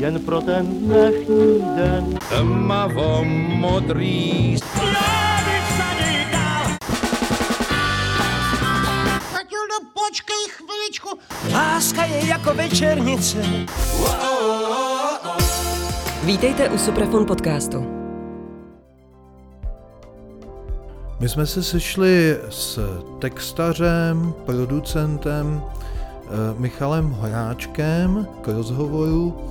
jen pro ten dnešní den. Tmavo modrý Matildo, počkej chviličku. Láska je jako večernice. Vítejte u Suprafon podcastu. My jsme se sešli s textařem, producentem eh, Michalem Horáčkem k rozhovoru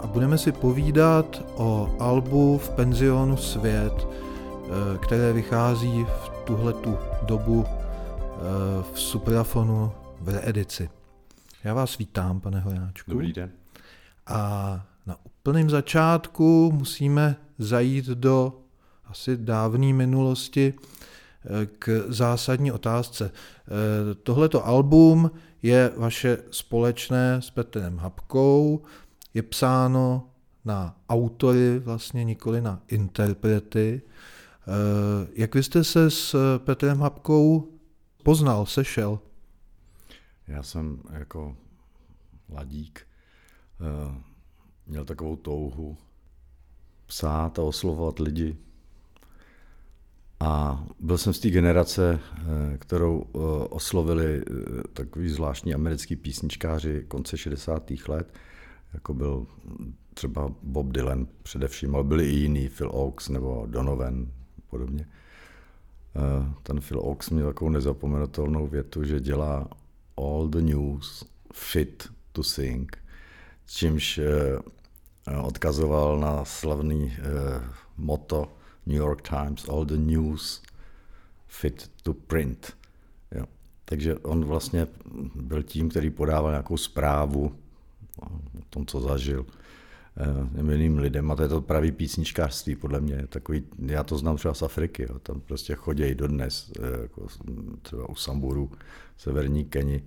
a budeme si povídat o albu v penzionu Svět, eh, které vychází v tuhletu dobu v Suprafonu v reedici. Já vás vítám, pane Horáčku. Dobrý den. A na úplném začátku musíme zajít do asi dávné minulosti eh, k zásadní otázce. Eh, tohleto album je vaše společné s Petrem Habkou, je psáno na autory, vlastně nikoli na interprety. Eh, jak vy jste se s Petrem Habkou poznal, sešel? Já jsem jako mladík měl takovou touhu psát a oslovovat lidi, a byl jsem z té generace, eh, kterou eh, oslovili eh, takový zvláštní americký písničkáři konce 60. let, jako byl třeba Bob Dylan především, ale byli i jiní, Phil Oaks nebo Donovan podobně. Ten Phil Oaks měl takovou nezapomenutelnou větu, že dělá all the news fit to sing, čímž odkazoval na slavný moto New York Times, all the news fit to print. Jo. Takže on vlastně byl tím, který podával nějakou zprávu tom, co zažil eh, jiným lidem. A to je to pravý písničkářství, podle mě. Takový, já to znám třeba z Afriky, jo. tam prostě chodějí dodnes, eh, jako třeba u Samburu, severní Keni,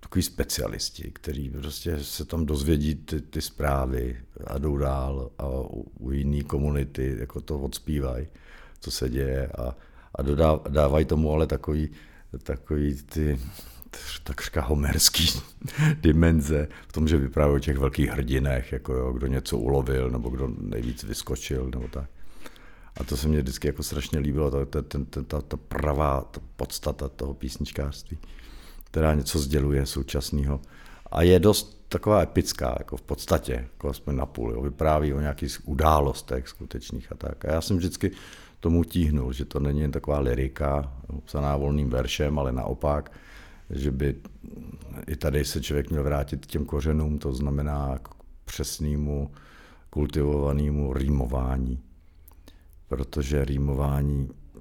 takový specialisti, kteří prostě se tam dozvědí ty, ty zprávy a jdou dál a u, u jiné komunity jako to odspívají, co se děje a, a dodá, dávají tomu ale takový, takový ty takřka homerský dimenze v tom, že vyprávějí o těch velkých hrdinech, jako jo, kdo něco ulovil, nebo kdo nejvíc vyskočil, nebo tak. A to se mně vždycky jako strašně líbilo, ta, ta, ta, ta, ta pravá ta podstata toho písničkářství která něco sděluje současného. A je dost taková epická, jako v podstatě, jako aspoň na půl. Jo. Vypráví o nějakých událostech skutečných a tak. A já jsem vždycky tomu tíhnul, že to není jen taková lirika, psaná volným veršem, ale naopak, že by i tady se člověk měl vrátit k těm kořenům, to znamená k přesnému, kultivovanému rýmování. Protože rýmování eh,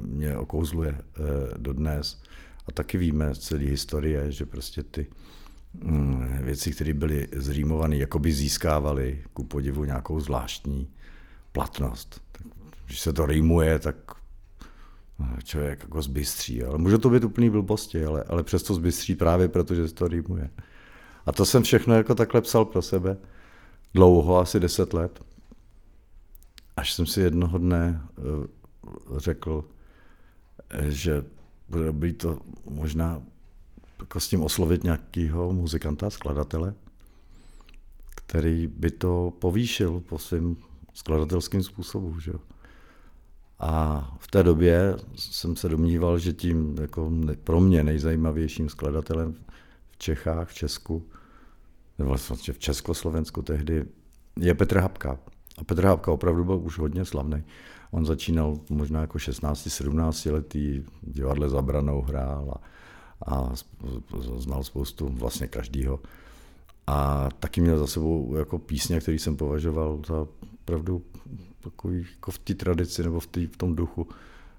mě okouzluje eh, dodnes. A taky víme z celé historie, že prostě ty mm, věci, které byly zrýmované, jako by získávaly ku podivu nějakou zvláštní platnost. Když se to rýmuje, tak člověk jako zbystří. Ale může to být úplný blbosti, ale, ale přesto zbystří právě proto, že to rýmuje. A to jsem všechno jako takhle psal pro sebe. Dlouho, asi deset let. Až jsem si jednoho dne eh, řekl, že bude dobrý to možná jako s tím oslovit nějakého muzikanta, skladatele, který by to povýšil po svým skladatelským způsobu. Že? A v té době jsem se domníval, že tím jako pro mě nejzajímavějším skladatelem v Čechách, v Česku, nebo vlastně v Československu tehdy, je Petr Habka. A Petr Habka opravdu byl už hodně slavný. On začínal možná jako 16-17 letý, divadle Zabranou hrál a, a znal spoustu vlastně každýho. A taky měl za sebou jako písně, který jsem považoval za pravdu takový jako v té tradici nebo v, tý, v tom duchu,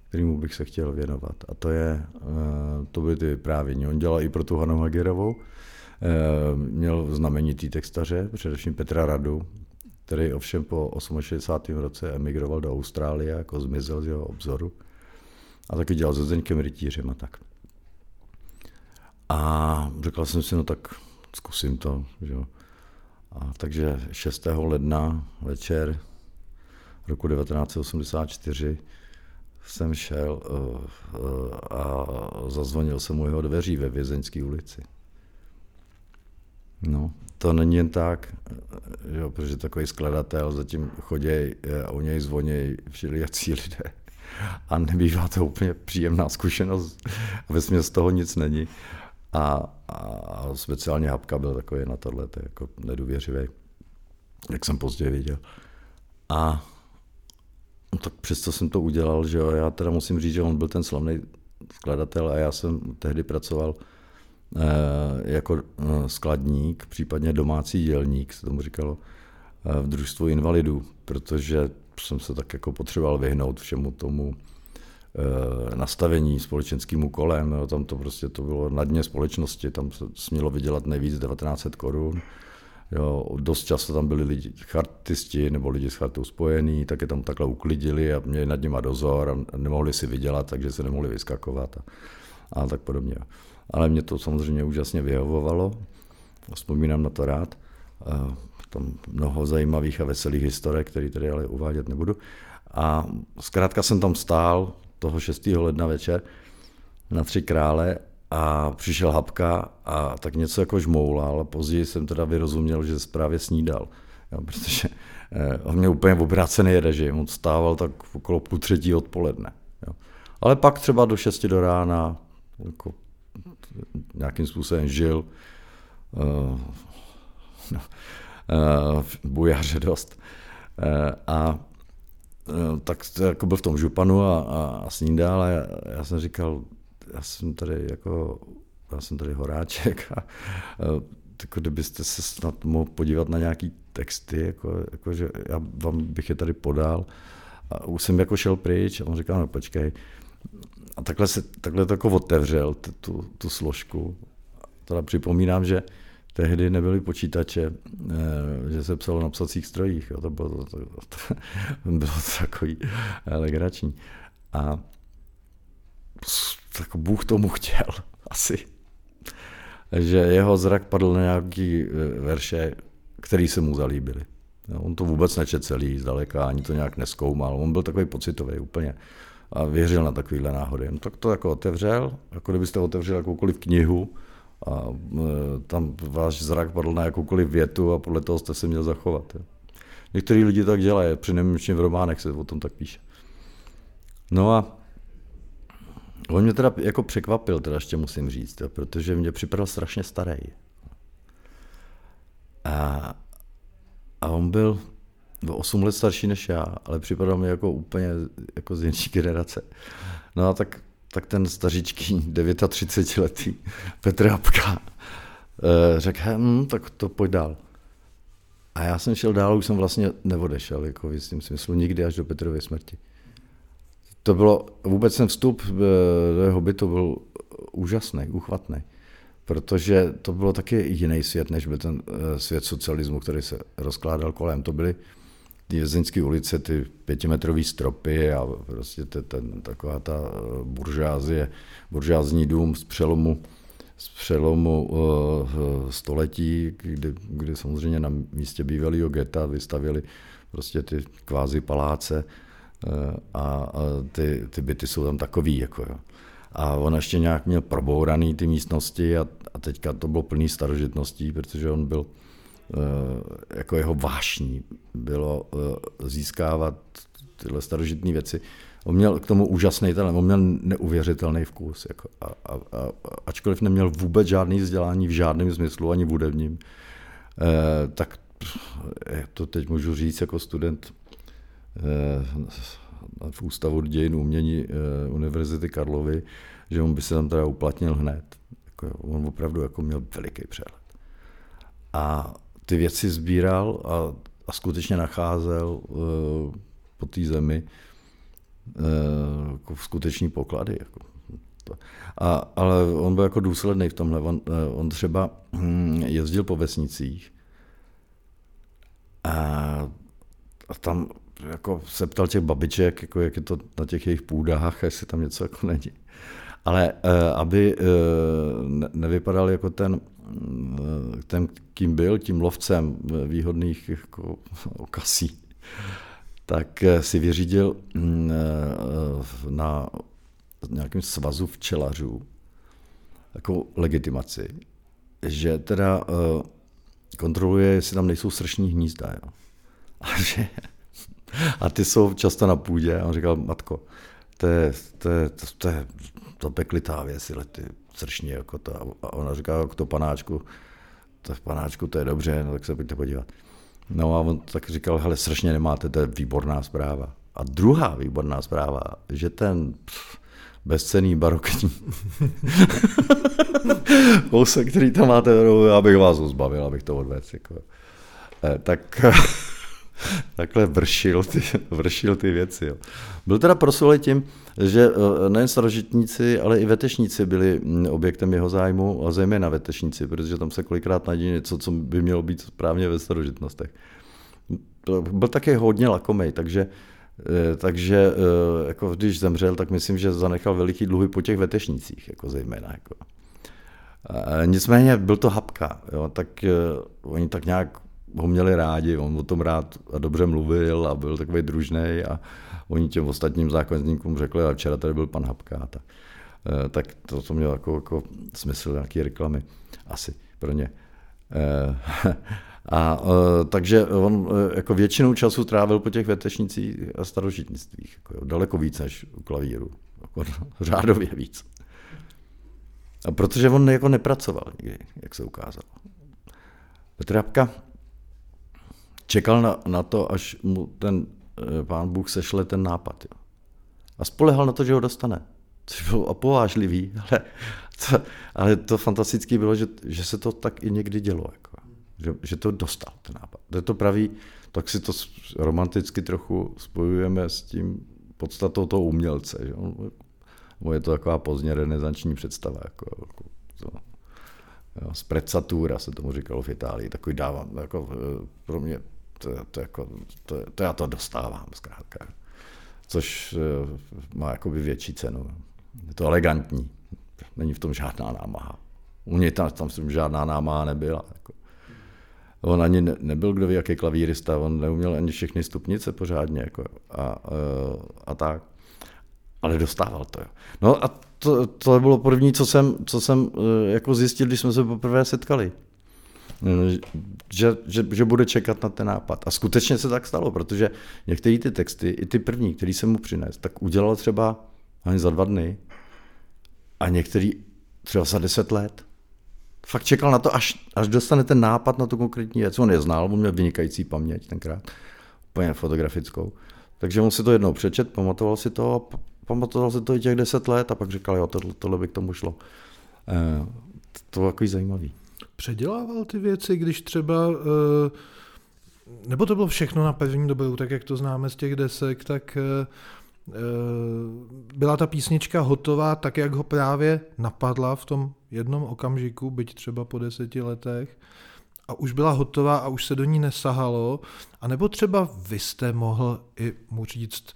kterýmu bych se chtěl věnovat. A to je, eh, to byly ty vyprávění. On dělal i pro tu Hanu Hagerovou, eh, měl znamenitý textaře, především Petra Radu, který ovšem po 68. roce emigroval do Austrálie, jako zmizel z jeho obzoru. A taky dělal se Zdeňkem Rytířem a tak. A řekl jsem si, no tak zkusím to. Že? A takže 6. ledna večer roku 1984 jsem šel uh, uh, a zazvonil jsem mu jeho dveří ve Vězeňské ulici. No, to není jen tak, že jo, protože takový skladatel zatím choděj a u něj zvoněj všelijací lidé. A nebývá to úplně příjemná zkušenost. Ve z toho nic není. A, a speciálně Hapka byl takový na tohle, to jako nedůvěřivý, jak jsem později viděl. A no, tak přesto jsem to udělal, že jo, já teda musím říct, že on byl ten slavný skladatel a já jsem tehdy pracoval eh, jako eh, skladník, případně domácí dělník, se tomu říkalo, eh, v družstvu invalidů, protože jsem se tak jako potřeboval vyhnout všemu tomu nastavení společenským kolem. Jo, tam to prostě to bylo na dně společnosti, tam se smělo vydělat nejvíc 1900 korun. Jo, dost často tam byli lidi chartisti nebo lidi s chartou spojení, tak je tam takhle uklidili a měli nad nima dozor a nemohli si vydělat, takže se nemohli vyskakovat a, a tak podobně. Ale mě to samozřejmě úžasně vyhovovalo, vzpomínám na to rád. A tam mnoho zajímavých a veselých historek, které tady ale uvádět nebudu. A zkrátka jsem tam stál toho 6. ledna večer na Tři krále a přišel Hapka a tak něco jako žmoulal. Později jsem teda vyrozuměl, že právě snídal, jo, protože eh, on měl úplně obrácený režim, on stával tak okolo půl třetí odpoledne. Jo. Ale pak třeba do šesti do rána jako, nějakým způsobem žil. Uh, no, uh, bujaře dost. Uh, a uh, tak jako byl v tom županu a, a, a snídal a já, já jsem říkal, já jsem tady jako, já jsem tady horáček a, a jako kdybyste se snad mohl podívat na nějaký texty, jako, jako že já vám bych je tady podal. A už jsem jako šel pryč a on říkal, no počkej. A takhle, se, takhle to jako otevřel, tu, tu složku. Teda připomínám, že tehdy nebyly počítače, eh, že se psalo na psacích strojích. Jo, to bylo, to, to, to, bylo takový legrační. A tak Bůh tomu chtěl asi. Že jeho zrak padl na nějaký e, verše, který se mu zalíbily. On to vůbec nečet celý zdaleka, ani to nějak neskoumal. On byl takový pocitový úplně a věřil na takovýhle náhody. No, tak to jako otevřel, jako kdybyste otevřel jakoukoliv knihu a e, tam váš zrak padl na jakoukoliv větu a podle toho jste se měl zachovat. Jo. Některý lidi tak dělají, při v románech se o tom tak píše. No a On mě teda jako překvapil, teda ještě musím říct, protože mě připadal strašně starý. A, a on byl o 8 let starší než já, ale připadal mi jako úplně jako z jiné generace. No a tak, tak ten staříčký 39 letý Petr Hapka eh, řekl, hm, tak to pojď dál. A já jsem šel dál, už jsem vlastně neodešel, jako v jistým smyslu, nikdy až do Petrovy smrti to bylo, vůbec ten vstup eh, do jeho bytu byl úžasný, uchvatný, protože to bylo taky jiný svět, než byl ten eh, svět socialismu, který se rozkládal kolem. To byly ty jezeňské ulice, ty pětimetrové stropy a prostě ten, ten, taková ta eh, buržázie, buržázní dům z přelomu, z přelomu uh, století, kdy, kdy samozřejmě na místě bývalého geta vystavili prostě ty kvázi paláce a, ty, ty byty jsou tam takový. Jako, jo. A on ještě nějak měl probouraný ty místnosti a, a teďka to bylo plný starožitností, protože on byl jako jeho vášní bylo e, získávat tyhle starožitné věci. On měl k tomu úžasný talent, on měl neuvěřitelný vkus. Jako, a, a, a, ačkoliv neměl vůbec žádný vzdělání v žádném smyslu, ani v hudebním, e, tak to teď můžu říct jako student Eh, v Ústavu dějin umění eh, Univerzity Karlovy, že on by se tam teda uplatnil hned. Jako, on opravdu jako měl veliký přehled. A ty věci sbíral a, a skutečně nacházel uh, po té zemi uh, jako skuteční poklady. Jako. A, ale on byl jako důsledný v tomhle. On, uh, on třeba hm, jezdil po vesnicích a, a tam jako se ptal těch babiček, jako jak je to na těch jejich půdách, jestli tam něco jako není. Ale eh, aby eh, nevypadal jako ten, eh, ten, kým byl, tím lovcem výhodných jako okasí, tak si vyřídil mm, na nějakém svazu včelařů jako legitimaci, že teda kontroluje, jestli tam nejsou sršní hnízda. Jo. A, že, a ty jsou často na půdě. A on říkal, matko, to je, to je, to, to je to peklitá věc, ty sršní. Jako to. A ona říká, k to panáčku, v panáčku to je dobře, no tak se pojďte podívat. No a on tak říkal, hele, sršně nemáte, to je výborná zpráva. A druhá výborná zpráva, že ten pff, bezcený barokní kousek, který tam máte, abych vás ho zbavil, abych to odvedl. Jako. Eh, tak takhle vršil ty, vršil ty věci. Jo. Byl teda proslulý tím, že eh, nejen starožitníci, ale i vetešníci byli mm, objektem jeho zájmu, a zejména vetešníci, protože tam se kolikrát najdí něco, co by mělo být správně ve starožitnostech. Byl také hodně lakomej, takže eh, takže eh, jako když zemřel, tak myslím, že zanechal veliký dluhy po těch vetešnících, jako zejména. Jako. Nicméně byl to hapka, jo, tak oni tak nějak ho měli rádi, on o tom rád a dobře mluvil a byl takový družný a oni těm ostatním zákazníkům řekli, a včera tady byl pan Hapka, tak, eh, tak to, to mělo jako, jako smysl nějaké reklamy asi pro ně. Eh, a eh, takže on jako většinou času trávil po těch vetešnicích a starožitnictvích, jako daleko víc než u klavíru, jako řádově víc. A protože on jako nepracoval nikdy, jak se ukázalo. Petr Hapka čekal na, na to, až mu ten eh, pán Bůh sešle ten nápad. Jo. A spolehal na to, že ho dostane. Což bylo opovážlivý, ale to, ale to fantastické bylo, že, že se to tak i někdy dělo. Jako. Že, že to dostal, ten nápad. To je to pravý, tak si to romanticky trochu spojujeme s tím podstatou toho umělce. Že? Je to taková pozdně renesanční představa. Jako, jako to, jo, sprezzatura se tomu říkalo v Itálii, takový dávám, jako, eh, pro mě to, to, jako, to, to já to dostávám zkrátka. Což eh, má jakoby větší cenu. Je to elegantní. Není v tom žádná námaha. U něj tam, tam žádná námaha nebyla. Jako. On ani ne, nebyl kdo ví, jaký klavírista, on neuměl ani všechny stupnice pořádně. Jako, a, eh, a tak. Ale dostával to. Jo. No a to, to bylo první, co jsem, co jsem eh, jako zjistil, když jsme se poprvé setkali že, že, že bude čekat na ten nápad. A skutečně se tak stalo, protože některé ty texty, i ty první, který jsem mu přinesl, tak udělal třeba ani za dva dny a některý třeba za deset let. Fakt čekal na to, až, až dostane ten nápad na tu konkrétní věc. On je znal, on měl vynikající paměť tenkrát, úplně fotografickou. Takže on si to jednou přečet, pamatoval si to a pamatoval si to i těch deset let a pak říkal, jo, tohle, tohle by k tomu šlo. E, to bylo takový zajímavý předělával ty věci, když třeba, eh, nebo to bylo všechno na první dobrou, tak jak to známe z těch desek, tak eh, eh, byla ta písnička hotová tak, jak ho právě napadla v tom jednom okamžiku, byť třeba po deseti letech, a už byla hotová a už se do ní nesahalo, a nebo třeba vy jste mohl i mu říct,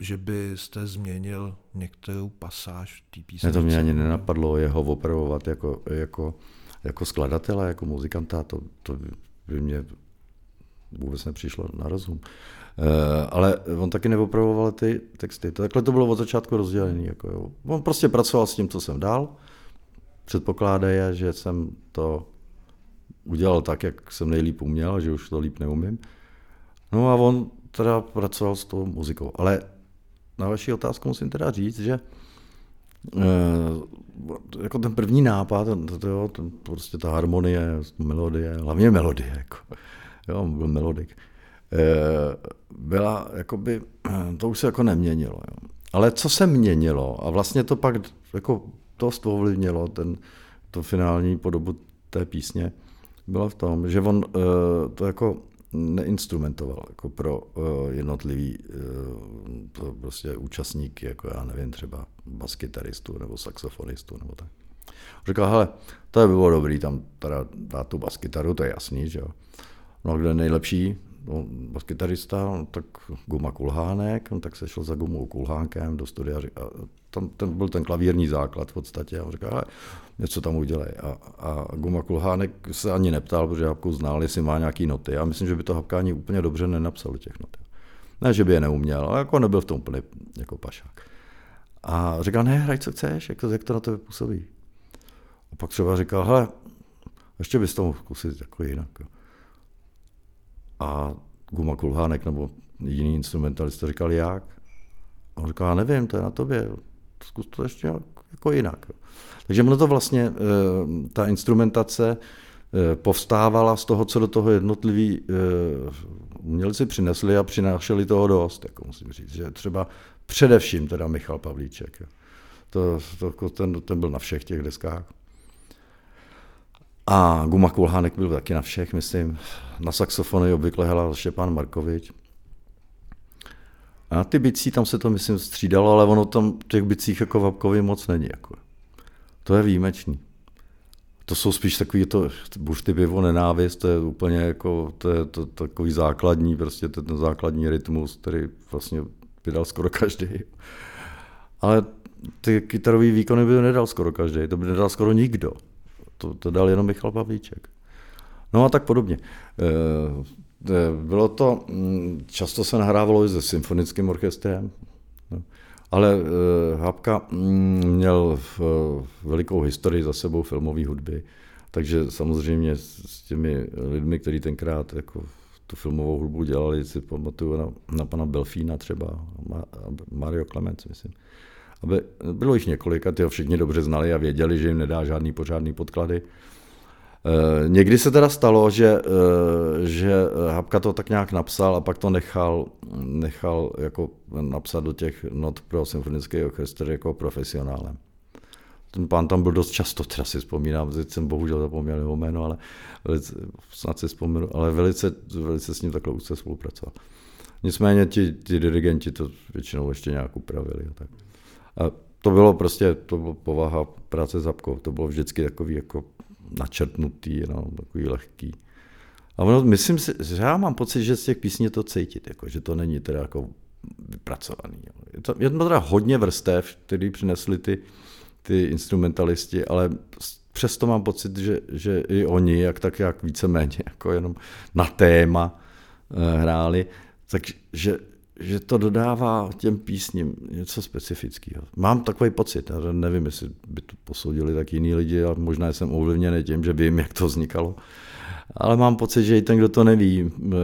že byste změnil některou pasáž té písničky. Ne, to mě ani nenapadlo jeho opravovat jako, jako jako skladatele, jako muzikanta, to, to by mě vůbec nepřišlo na rozum. E, ale on taky neopravoval ty texty. Takhle to bylo od začátku rozdělené. Jako. On prostě pracoval s tím, co jsem dal. Předpokládají, že jsem to udělal tak, jak jsem nejlíp uměl, že už to líp neumím. No a on teda pracoval s tou muzikou. Ale na vaši otázku musím teda říct, že Eh, jako ten první nápad, to, to, to, prostě ta harmonie, melodie, hlavně melodie, jako, jo, byl melodik, eh, byla jakoby, to už se jako neměnilo. Jo. Ale co se měnilo, a vlastně to pak jako dost ovlivnilo ten, to finální podobu té písně, bylo v tom, že on eh, to jako neinstrumentoval jako pro uh, jednotlivý uh, to prostě účastníky, jako já nevím, třeba baskytaristu nebo saxofonistu nebo tak. Říkal, hele, to by bylo dobrý tam teda dát tu baskytaru, to je jasný, že jo. No kde nejlepší no, baskytarista, no, tak Guma Kulhánek, no, tak se šel za Gumou Kulhánkem do studia a tam ten byl ten klavírní základ v podstatě a on říkal, něco tam udělej. A, a Guma Kulhánek se ani neptal, protože Habku znal, jestli má nějaký noty. Já myslím, že by to Habka ani úplně dobře nenapsal těch not. Ne, že by je neuměl, ale jako nebyl v tom úplně jako pašák. A říkal, ne, hraj, co chceš, jak to, jak to na tebe působí. A pak třeba říkal, hele, Ještě bys to mohl zkusit jako jinak. Jo. A Guma Kulhánek nebo jiný instrumentalista říkal, jak? A on říkal, já nevím, to je na tobě, zkus to ještě jako jinak. Takže ono to vlastně, eh, ta instrumentace eh, povstávala z toho, co do toho jednotliví eh, umělci přinesli a přinášeli toho dost, jako musím říct, že třeba především teda Michal Pavlíček. To, to, ten, ten byl na všech těch deskách. A Guma Kulhánek byl taky na všech, myslím. Na saxofony obvykle hrál Štěpán Markovič. A na ty bicí tam se to, myslím, střídalo, ale ono tam těch bicích jako Vapkovi moc není. Jako. To je výjimečný. To jsou spíš takový to bušty pivo nenávist, to je úplně jako, to je to, takový základní, prostě ten, ten základní rytmus, který vlastně vydal skoro každý. Ale ty kytarové výkony by nedal skoro každý, to by nedal skoro nikdo. To, to dal jenom Michal Pavlíček. No a tak podobně. Eh, eh, bylo to, mm, často se nahrávalo i se symfonickým orchestrem, no. ale eh, Hapka mm, měl velikou historii za sebou filmové hudby, takže samozřejmě s těmi lidmi, kteří tenkrát jako tu filmovou hudbu dělali, si pamatuju na, na pana Belfína třeba, Mario Clemens, myslím. Aby, bylo jich několik a ty ho všichni dobře znali a věděli, že jim nedá žádný pořádný podklady. E, někdy se teda stalo, že, e, že Hapka to tak nějak napsal a pak to nechal, nechal jako napsat do těch not pro symfonický orchestr jako profesionálem. Ten pán tam byl dost často, teda si vzpomínám, teď jsem bohužel zapomněl jeho jméno, ale velice, snad si vzpomenu, ale velice, velice s ním takhle úzce spolupracoval. Nicméně ti, ti dirigenti to většinou ještě nějak upravili. Tak. A to bylo prostě, to bylo povaha práce s Zapkou, to bylo vždycky takový jako načrtnutý, no, takový lehký. A ono, myslím si, že já mám pocit, že z těch písní to cítit, jako, že to není teda jako vypracovaný. Je to, je to teda hodně vrstev, který přinesli ty, ty instrumentalisti, ale přesto mám pocit, že, že i oni, jak tak jak víceméně, jako jenom na téma eh, hráli, takže že to dodává těm písním něco specifického. Mám takový pocit, nevím, jestli by to posoudili tak jiní lidi, a možná jsem ovlivněný tím, že vím, jak to vznikalo. Ale mám pocit, že i ten, kdo to neví, eh,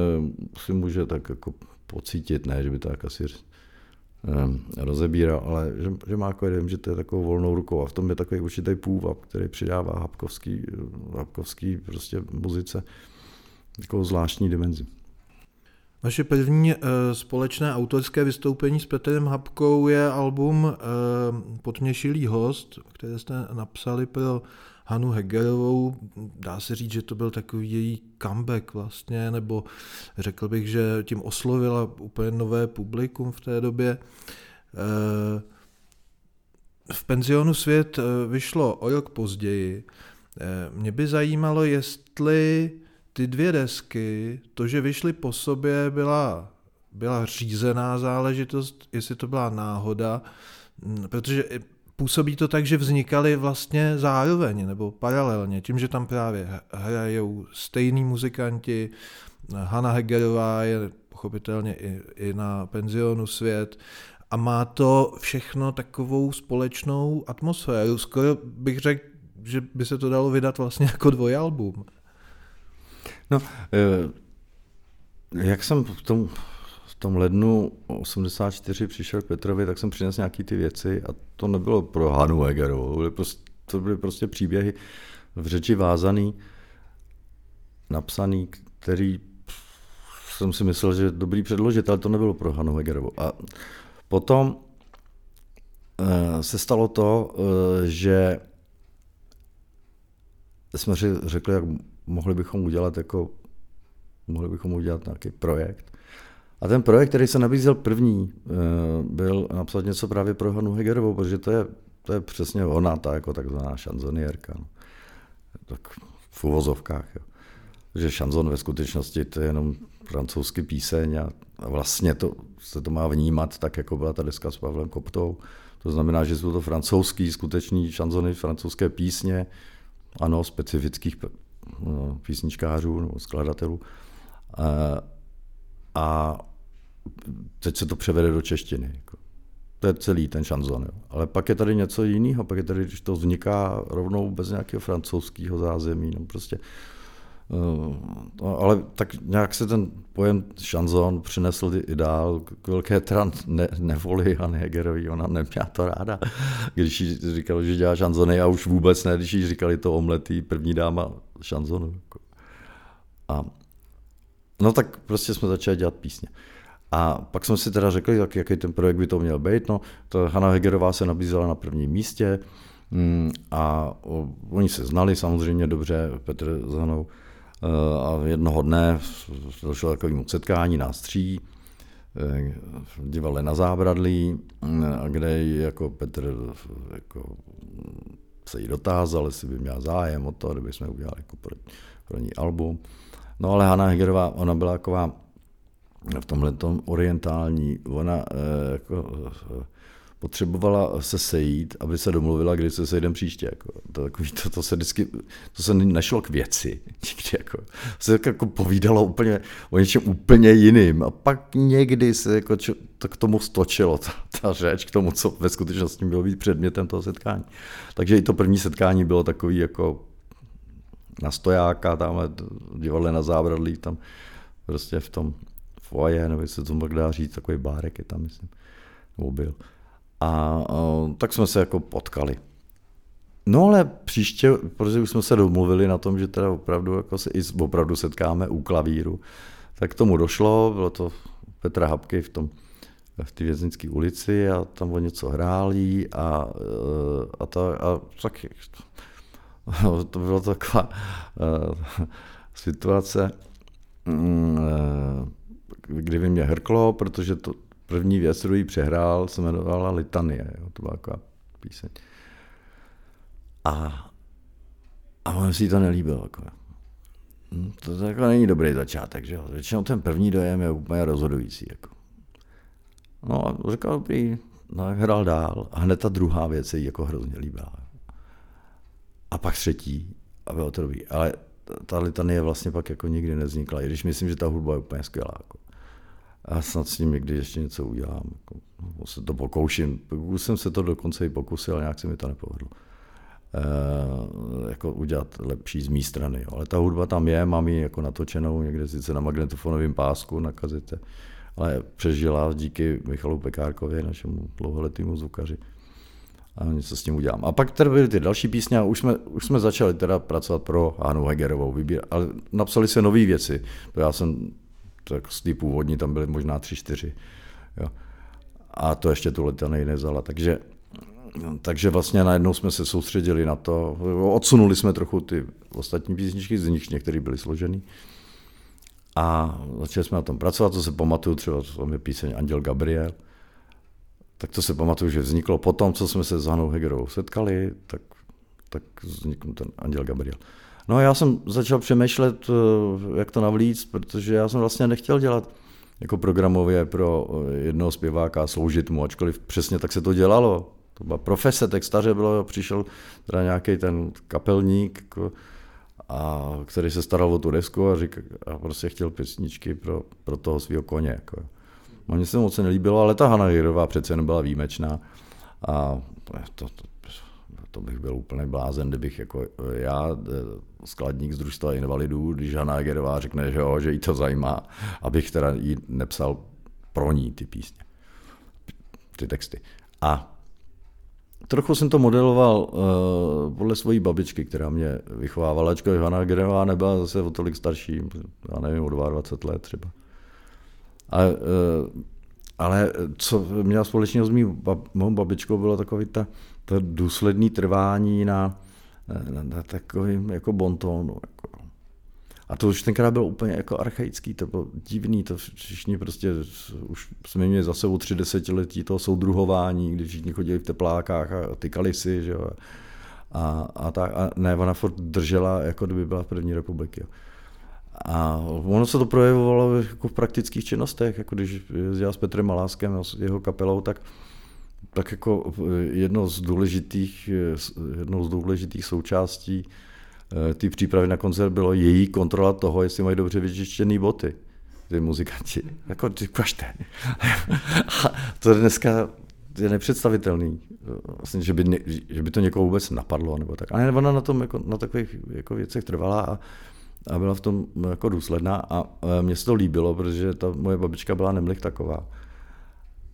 si může tak jako pocítit, ne, že by to tak asi eh, rozebíral, ale že, že má jako jeden, že to je takovou volnou rukou a v tom je takový určitý půvab, který přidává hapkovský, hapkovský prostě muzice takovou zvláštní dimenzi. Vaše první uh, společné autorské vystoupení s Petrem Hapkou je album uh, Podměšilý host, které jste napsali pro Hanu Hegerovou. Dá se říct, že to byl takový její comeback vlastně, nebo řekl bych, že tím oslovila úplně nové publikum v té době. Uh, v penzionu Svět vyšlo o rok později. Mě by zajímalo, jestli ty dvě desky, to, že vyšly po sobě, byla, byla řízená záležitost, jestli to byla náhoda, mm, protože působí to tak, že vznikaly vlastně zároveň nebo paralelně, tím, že tam právě hrajou stejní muzikanti, Hanna Hegerová je pochopitelně i, i na penzionu svět a má to všechno takovou společnou atmosféru. Skoro bych řekl, že by se to dalo vydat vlastně jako dvojalbum. No, eh, jak jsem v tom, v tom lednu 84 přišel k Petrovi, tak jsem přinesl nějaký ty věci a to nebylo pro Hanu Hegerovou, to, byly prostě příběhy v řeči vázaný, napsaný, který jsem si myslel, že dobrý předložit, ale to nebylo pro Hanu Hegerovou. A potom eh, se stalo to, eh, že jsme řekli, jak mohli bychom udělat jako, mohli bychom udělat nějaký projekt. A ten projekt, který se nabízel první, eh, byl napsat něco právě pro Hanu Hegerovou, protože to je, to je přesně ona, ta jako takzvaná šanzonierka. No. Tak v uvozovkách. Jo. Že šanzon ve skutečnosti to je jenom francouzský píseň a, a vlastně to, se to má vnímat tak, jako byla ta deska s Pavlem Koptou. To znamená, že jsou to francouzský, skutečný šanzony, francouzské písně, ano, specifických písničkářů nebo skladatelů. A, a teď se to převede do češtiny. Jako. to je celý ten šanzon. Jo. Ale pak je tady něco jiného, pak je tady, když to vzniká rovnou bez nějakého francouzského zázemí, no prostě No, ale tak nějak se ten pojem šanzon přinesl i dál k velké tran ne, nevoli a Hegerový, ona neměla to ráda, když jí říkalo, že dělá šanzony a už vůbec ne, když jí říkali to omletý první dáma šanzonu. Jako. A no tak prostě jsme začali dělat písně. A pak jsme si teda řekli, jak, jaký ten projekt by to měl být. No, to Hanna Hegerová se nabízela na prvním místě mm, a oni se znali samozřejmě dobře, Petr s Hanou. Eh, a jednoho dne došlo takovému setkání nás tří, eh, v divadle na Zábradlí, eh, kde jako Petr jako se jí dotázal, jestli by měla zájem o to, kdyby jsme udělali jako pro, pro ní album. No ale Hanna Hegerová, ona byla taková v tomhle orientální, ona jako, potřebovala se sejít, aby se domluvila, kdy se sejdeme příště. Jako. To, takový, to, to, se vždycky, to se nešlo k věci. Nikdy, jako. Se jako povídalo úplně o něčem úplně jiným. A pak někdy se jako, čo, to k tomu stočilo, ta, ta řeč, k tomu, co ve skutečnosti bylo být předmětem toho setkání. Takže i to první setkání bylo takový jako na stojáka, tam divadle na zábradlí, tam prostě v tom foaje, nebo se to dá říct, takový bárek je tam, myslím, nebo byl. A, tak jsme se jako potkali. No ale příště, protože už jsme se domluvili na tom, že teda opravdu jako se i opravdu setkáme u klavíru, tak tomu došlo, bylo to Petra Habky v tom v té věznické ulici a tam o něco hráli a, a, ta, a tak to byla taková uh, situace, uh, kdy mě hrklo, protože to, První věc, kterou jí přehrál, se jmenovala Litanie. Jo? To byla taková píseň. A, a on si to nelíbil. Jako. Hm, to, jako není dobrý začátek, že? Většinou ten první dojem je úplně rozhodující. Jako. No a říkal, dobrý, no, hrál dál a hned ta druhá věc se jí jako hrozně líbila. A pak třetí a bylo to dobrý. Ale ta litanie vlastně pak jako nikdy nevznikla, i když myslím, že ta hudba je úplně skvělá. Jako a snad s ním někdy ještě něco udělám. Jako, se to pokouším. Už jsem se to dokonce i pokusil, ale nějak se mi to nepovedlo. E, jako udělat lepší z mé strany. Jo. Ale ta hudba tam je, mám ji jako natočenou někde sice na magnetofonovém pásku na kazete, ale přežila díky Michalu Pekárkovi, našemu dlouholetému zvukaři. A něco s tím udělám. A pak tady byly ty další písně a už jsme, už jsme začali teda pracovat pro Hanu Hegerovou. Ale napsali se nové věci. Já jsem tak z té původní tam byly možná tři, čtyři. Jo. A to ještě tu letanej nevzala. Takže, takže vlastně najednou jsme se soustředili na to, odsunuli jsme trochu ty ostatní písničky, z nich některé byly složený. A začali jsme na tom pracovat, to se pamatuju, třeba tam je píseň Anděl Gabriel, tak to se pamatuju, že vzniklo potom, co jsme se s Hanou Hegerovou setkali, tak, tak vznikl ten Anděl Gabriel. No a já jsem začal přemýšlet, eh, jak to navlíc, protože já jsem vlastně nechtěl dělat jako programově pro eh, jednoho zpěváka sloužit mu, ačkoliv přesně tak se to dělalo. To byla profese, textaře bylo, přišel teda nějaký ten kapelník, jako, a, který se staral o tu desku a, řík, a prostě chtěl písničky pro, pro toho svého koně. Jako. Mně se moc nelíbilo, ale ta Hanna Jirová přece jen byla výjimečná. A to, to, to bych byl úplně blázen, kdybych jako já, e, skladník z družstva invalidů, když Hanna Gerová řekne, že jo, že jí to zajímá, abych teda jí nepsal pro ní ty písně, ty texty. A trochu jsem to modeloval uh, podle svojí babičky, která mě vychovávala, ačkoliv Hanna Gerová nebyla zase o tolik starší, já nevím, o 22 let třeba. A, uh, ale co měla společného s mou babičkou, bylo takový ta, to důsledné trvání na, na, na takovým jako bontónu. Jako. A to už tenkrát bylo úplně jako archaický, to bylo divný, to všichni prostě, už jsme měli za sebou tři desetiletí toho soudruhování, kdy všichni chodili v teplákách a tykali si, že jo. A, a, tak, a ne, ona furt držela, jako kdyby byla v první republiky. Jo. A ono se to projevovalo jako v praktických činnostech, jako když jezdila s Petrem Maláskem jeho kapelou, tak tak jako eh, jedno z důležitých, eh, jednou z důležitých součástí eh, té přípravy na koncert bylo její kontrola toho, jestli mají dobře vyčištěné boty, ty muzikanti. Jako, ty kažte. to dneska je nepředstavitelný, vlastně, že, by, ne, že by to někoho vůbec napadlo, nebo tak. Ale ona na tom jako, na takových jako věcech trvala a, a byla v tom jako důsledná a, a mně se to líbilo, protože ta moje babička byla nemlich taková.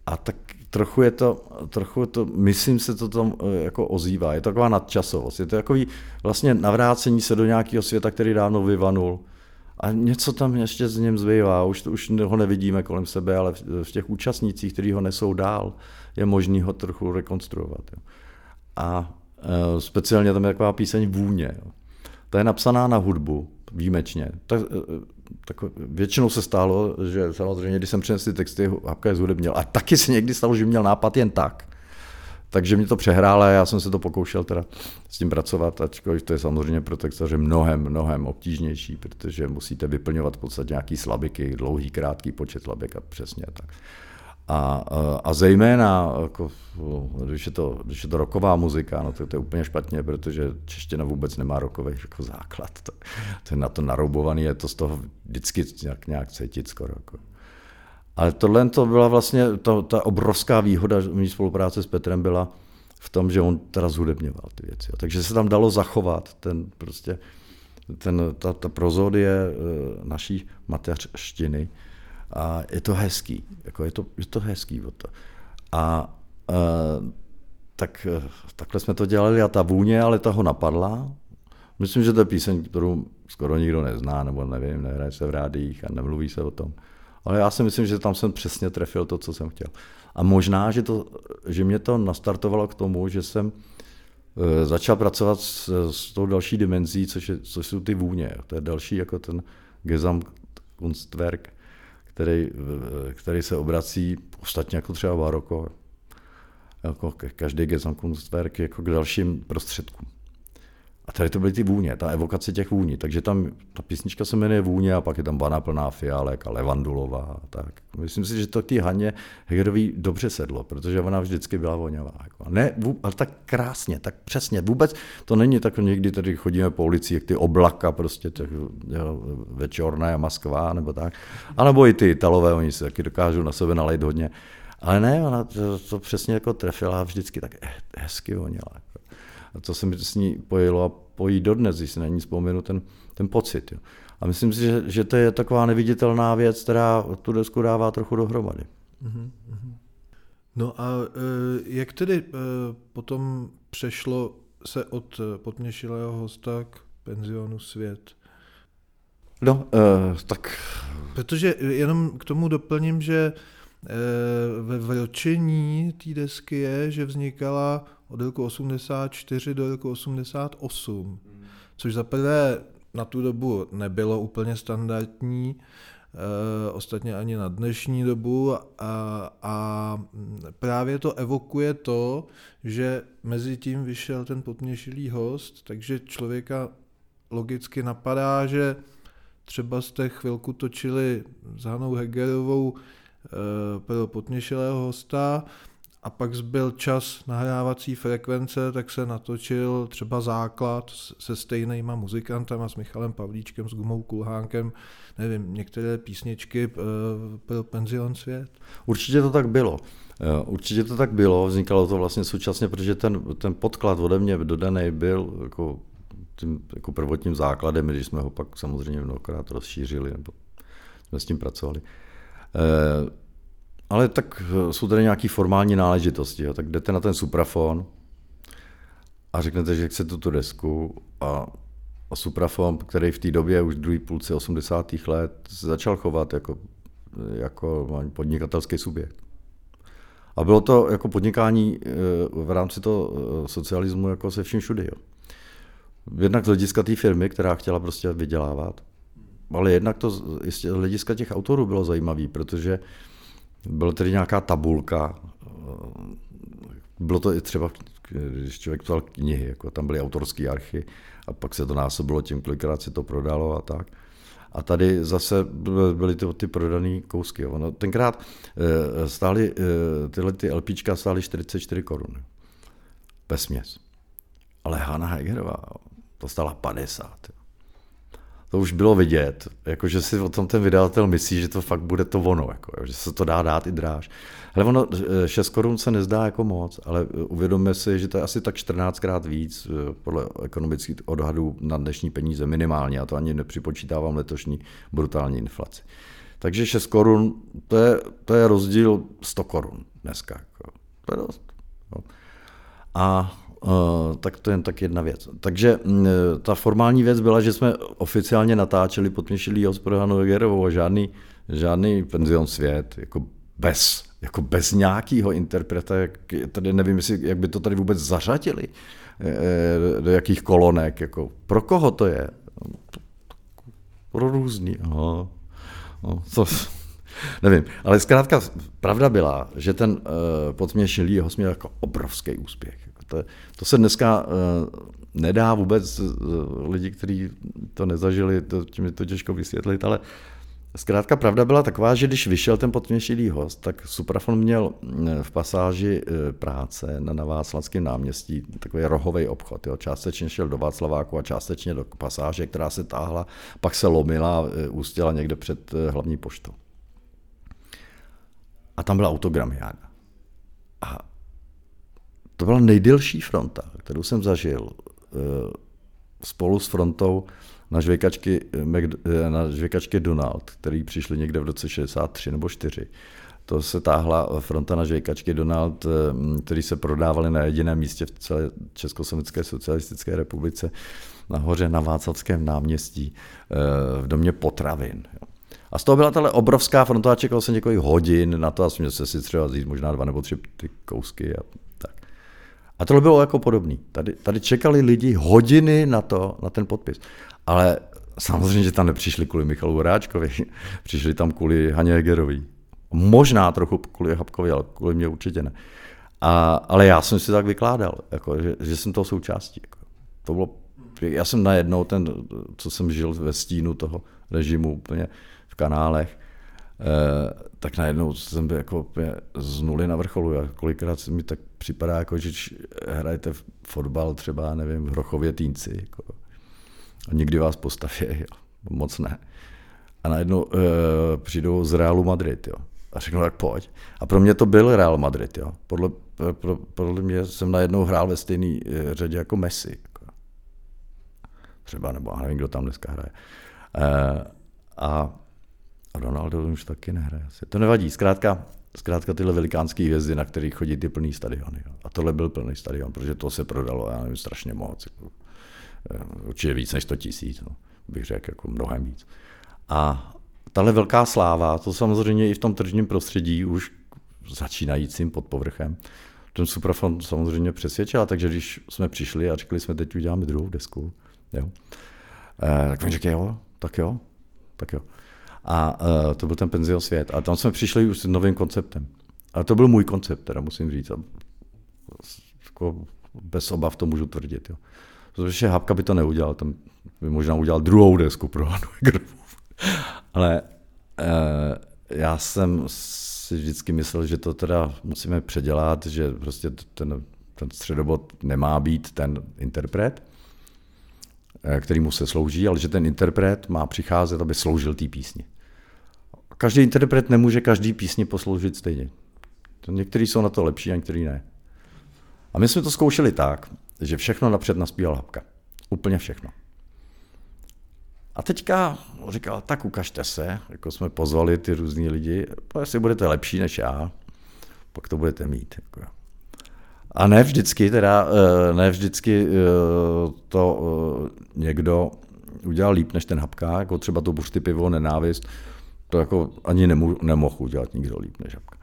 A tak trochu je to, trochu to, myslím se to tam jako ozývá, je to taková nadčasovost, je to takový vlastně navrácení se do nějakého světa, který dávno vyvanul a něco tam ještě z něm zbývá, už, už ho nevidíme kolem sebe, ale v těch účastnících, kteří ho nesou dál, je možný ho trochu rekonstruovat. Jo. A e, speciálně tam je taková píseň Vůně. Jo. Ta je napsaná na hudbu, výjimečně. Tak, e, tak většinou se stalo, že samozřejmě, když jsem přinesl ty texty, Hapka je zhudebnil. A taky se někdy stalo, že měl nápad jen tak. Takže mě to přehrálo a já jsem se to pokoušel teda s tím pracovat, ačkoliv to je samozřejmě pro textaře mnohem, mnohem obtížnější, protože musíte vyplňovat v podstatě nějaký slabiky, dlouhý, krátký počet slabik a přesně tak. A, a zejména, jako, když, je to, když je to roková muzika, no to, to je úplně špatně, protože čeština vůbec nemá rokový jako základ. To, to je na to naroubovaný, je to z toho vždycky nějak, nějak cítit skoro. Jako. Ale tohle to byla vlastně, to, ta obrovská výhoda mý spolupráce s Petrem byla v tom, že on teda zhudebňoval ty věci. Takže se tam dalo zachovat ten prostě, ten, ta, ta prozodie eh, naší mateřštiny. A je to hezký, jako je, to, je to hezký. to. A, eh, tak, eh, takhle jsme to dělali a ta vůně, ale ta ho napadla. Myslím, že to je píseň, kterou skoro nikdo nezná, nebo nevím, nehraje se v rádiích a nemluví se o tom. Ale já si myslím, že tam jsem přesně trefil to, co jsem chtěl. A možná, že, to, že mě to nastartovalo k tomu, že jsem e, začal pracovat s, s tou další dimenzí, což, je, což jsou ty vůně. To je další jako ten Gesamtkunstwerk, který, e, který se obrací ostatně jako třeba baroko, jako každý Gesamtkunstwerk jako k dalším prostředkům. A tady to byly ty vůně, ta evokace těch vůní. Takže tam ta písnička se jmenuje Vůně a pak je tam Vana plná fialek a Levandulová a tak. Myslím si, že to ty Haně Hegerový dobře sedlo, protože ona vždycky byla voňavá. Jako. Ne, ale tak krásně, tak přesně. Vůbec to není tak, někdy tady chodíme po ulici, jak ty oblaka prostě tak, jo, večorná a Moskva nebo tak. A nebo i ty Italové, oni se taky dokážou na sebe nalejt hodně. Ale ne, ona to, to přesně jako trefila vždycky tak hezky voněla. A to se mi s ní pojilo a pojí dodnes, když si na ní vzpomenu ten, ten pocit. Jo. A myslím si, že, že to je taková neviditelná věc, která tu desku dává trochu dohromady. Mm-hmm. No a e, jak tedy e, potom přešlo se od podměšilého hosta k penzionu Svět? No, uh, tak... Protože jenom k tomu doplním, že ve vročení té desky je, že vznikala od roku 84 do roku 88, což za prvé na tu dobu nebylo úplně standardní, e, ostatně ani na dnešní dobu a, a právě to evokuje to, že mezi tím vyšel ten potměšilý host, takže člověka logicky napadá, že třeba jste chvilku točili s Hanou Hegerovou e, pro potměšilého hosta, a pak zbyl čas nahrávací frekvence, tak se natočil třeba základ se stejnýma muzikantama, s Michalem Pavlíčkem, s Gumou Kulhánkem, nevím, některé písničky eh, pro Penzion Svět? Určitě to tak bylo. Eh, určitě to tak bylo, vznikalo to vlastně současně, protože ten, ten podklad ode mě dodaný byl jako tím jako prvotním základem, když jsme ho pak samozřejmě mnohokrát rozšířili, nebo jsme s tím pracovali. Eh, ale tak eh, jsou tady nějaké formální náležitosti. Jo. Tak jdete na ten suprafon a řeknete, že chcete tu desku a, a suprafon, který v té době už v druhé půlce 80. let začal chovat jako, jako podnikatelský subjekt. A bylo to jako podnikání eh, v rámci toho eh, socialismu jako se vším všude. Jo. Jednak z hlediska té firmy, která chtěla prostě vydělávat, ale jednak to z hlediska těch autorů bylo zajímavé, protože byla tady nějaká tabulka, bylo to i třeba, když člověk psal knihy, jako tam byly autorské archy a pak se to násobilo tím, kolikrát se to prodalo a tak. A tady zase byly ty, ty prodané kousky. Ono, tenkrát eh, stály, eh, tyhle ty LPčka stály 44 korun. Bez směs. Ale Hanna Hegerová, to stála 50. to už bylo vidět, jako že si o tom ten vydavatel myslí, že to fakt bude to ono, jako, že se to dá dát i dráž. Ale ono, 6 korun se nezdá jako moc, ale uvědomme si, že to je asi tak 14krát víc podle ekonomických odhadů na dnešní peníze minimálně, a to ani nepřipočítávám letošní brutální inflaci. Takže 6 korun, to je, to je rozdíl 100 korun dneska. Jako. To je dost. No. A tak to je tak jedna věc. Takže uh, ta formální věc byla, že jsme oficiálně natáčeli pod Mišilí pro Hanu Egerovou a žádný, žádný penzion svět, jako bez, jako bez nějakého interpreta, jak, tady nevím, jestli, jak by to tady vůbec zařadili, uh, do jakých kolonek, jako pro koho to je? Pro různý, aha. No, co, nevím, ale zkrátka pravda byla, že ten uh, podměšilý ho směl jako obrovský úspěch. To, to se dneska uh, nedá vůbec uh, lidi, kteří to nezažili, to, tím je to těžko vysvětlit, ale Zkrátka pravda byla taková, že když vyšel ten potměšilý host, tak Suprafon měl v pasáži práce na, na Václavském náměstí takový rohový obchod. Jo. Částečně šel do Václaváku a částečně do pasáže, která se táhla, pak se lomila a ústěla někde před hlavní poštou. A tam byla autogramiáda. To byla nejdelší fronta, kterou jsem zažil eh, spolu s frontou na žvěkačky, eh, na žvěkačky Donald, který přišli někde v roce 63 nebo 4. To se táhla fronta na žvěkačky Donald, eh, který se prodávaly na jediném místě v celé Československé socialistické republice, nahoře na Václavském náměstí v domě potravin. A z toho byla tahle obrovská fronta čekal jsem několik hodin na to a směl se si třeba zjít možná dva nebo tři ty kousky a. A tohle bylo jako podobný. Tady, tady čekali lidi hodiny na to, na ten podpis. Ale samozřejmě, že tam nepřišli kvůli Michalu Horáčkovi, přišli tam kvůli Haně Hegerovi. Možná trochu kvůli Habkovi, ale kvůli mě určitě ne. A, ale já jsem si tak vykládal, jako, že, že jsem toho součástí. Jako. To bylo, já jsem najednou ten, co jsem žil ve stínu toho režimu úplně v kanálech, tak najednou jsem byl jako z nuly na vrcholu. A kolikrát se mi tak připadá, jako, že hrajete fotbal třeba, nevím, v Hrochově Týnci. Jako, a nikdy vás postaví, jo, moc ne. A najednou uh, přijdou z Realu Madrid, jo. A řeknu, tak pojď. A pro mě to byl Real Madrid, jo. Podle, pro, podle mě jsem najednou hrál ve stejné eh, řadě jako Messi. Jako. Třeba, nebo nevím, kdo tam dneska hraje. A a Ronaldo už taky nehraje. To nevadí. Zkrátka, zkrátka tyhle velikánské hvězdy, na kterých chodí ty plný stadiony. A tohle byl plný stadion, protože to se prodalo, já nevím, strašně moc. Jako, eh, určitě víc než 100 tisíc, no, bych řekl, jako mnohem víc. A tahle velká sláva, to samozřejmě i v tom tržním prostředí už začínajícím pod povrchem, ten Suprafon samozřejmě přesvědčil, takže když jsme přišli a řekli jsme, teď uděláme druhou desku, jo, eh, tak mi řekl, jo, tak jo, tak jo. A uh, to byl ten penzion svět. A tam jsme přišli už s novým konceptem. A to byl můj koncept, teda musím říct. A jako bez obav to můžu tvrdit. Jo. Protože Hapka by to neudělal, tam by možná udělal druhou desku pro Hanu Ale uh, já jsem si vždycky myslel, že to teda musíme předělat, že prostě ten, ten středobod nemá být ten interpret, eh, který mu se slouží, ale že ten interpret má přicházet, aby sloužil té písni každý interpret nemůže každý písni posloužit stejně. Někteří jsou na to lepší a někteří ne. A my jsme to zkoušeli tak, že všechno napřed naspíval Hapka. Úplně všechno. A teďka říkal, tak ukažte se, jako jsme pozvali ty různí lidi, to jestli budete lepší než já, pak to budete mít. Jako. A ne vždycky, teda, eh, ne vždycky eh, to eh, někdo udělal líp než ten Hapka, jako třeba to buřty pivo, nenávist, to jako ani nemu, nemohl udělat nikdo líp než Žabka.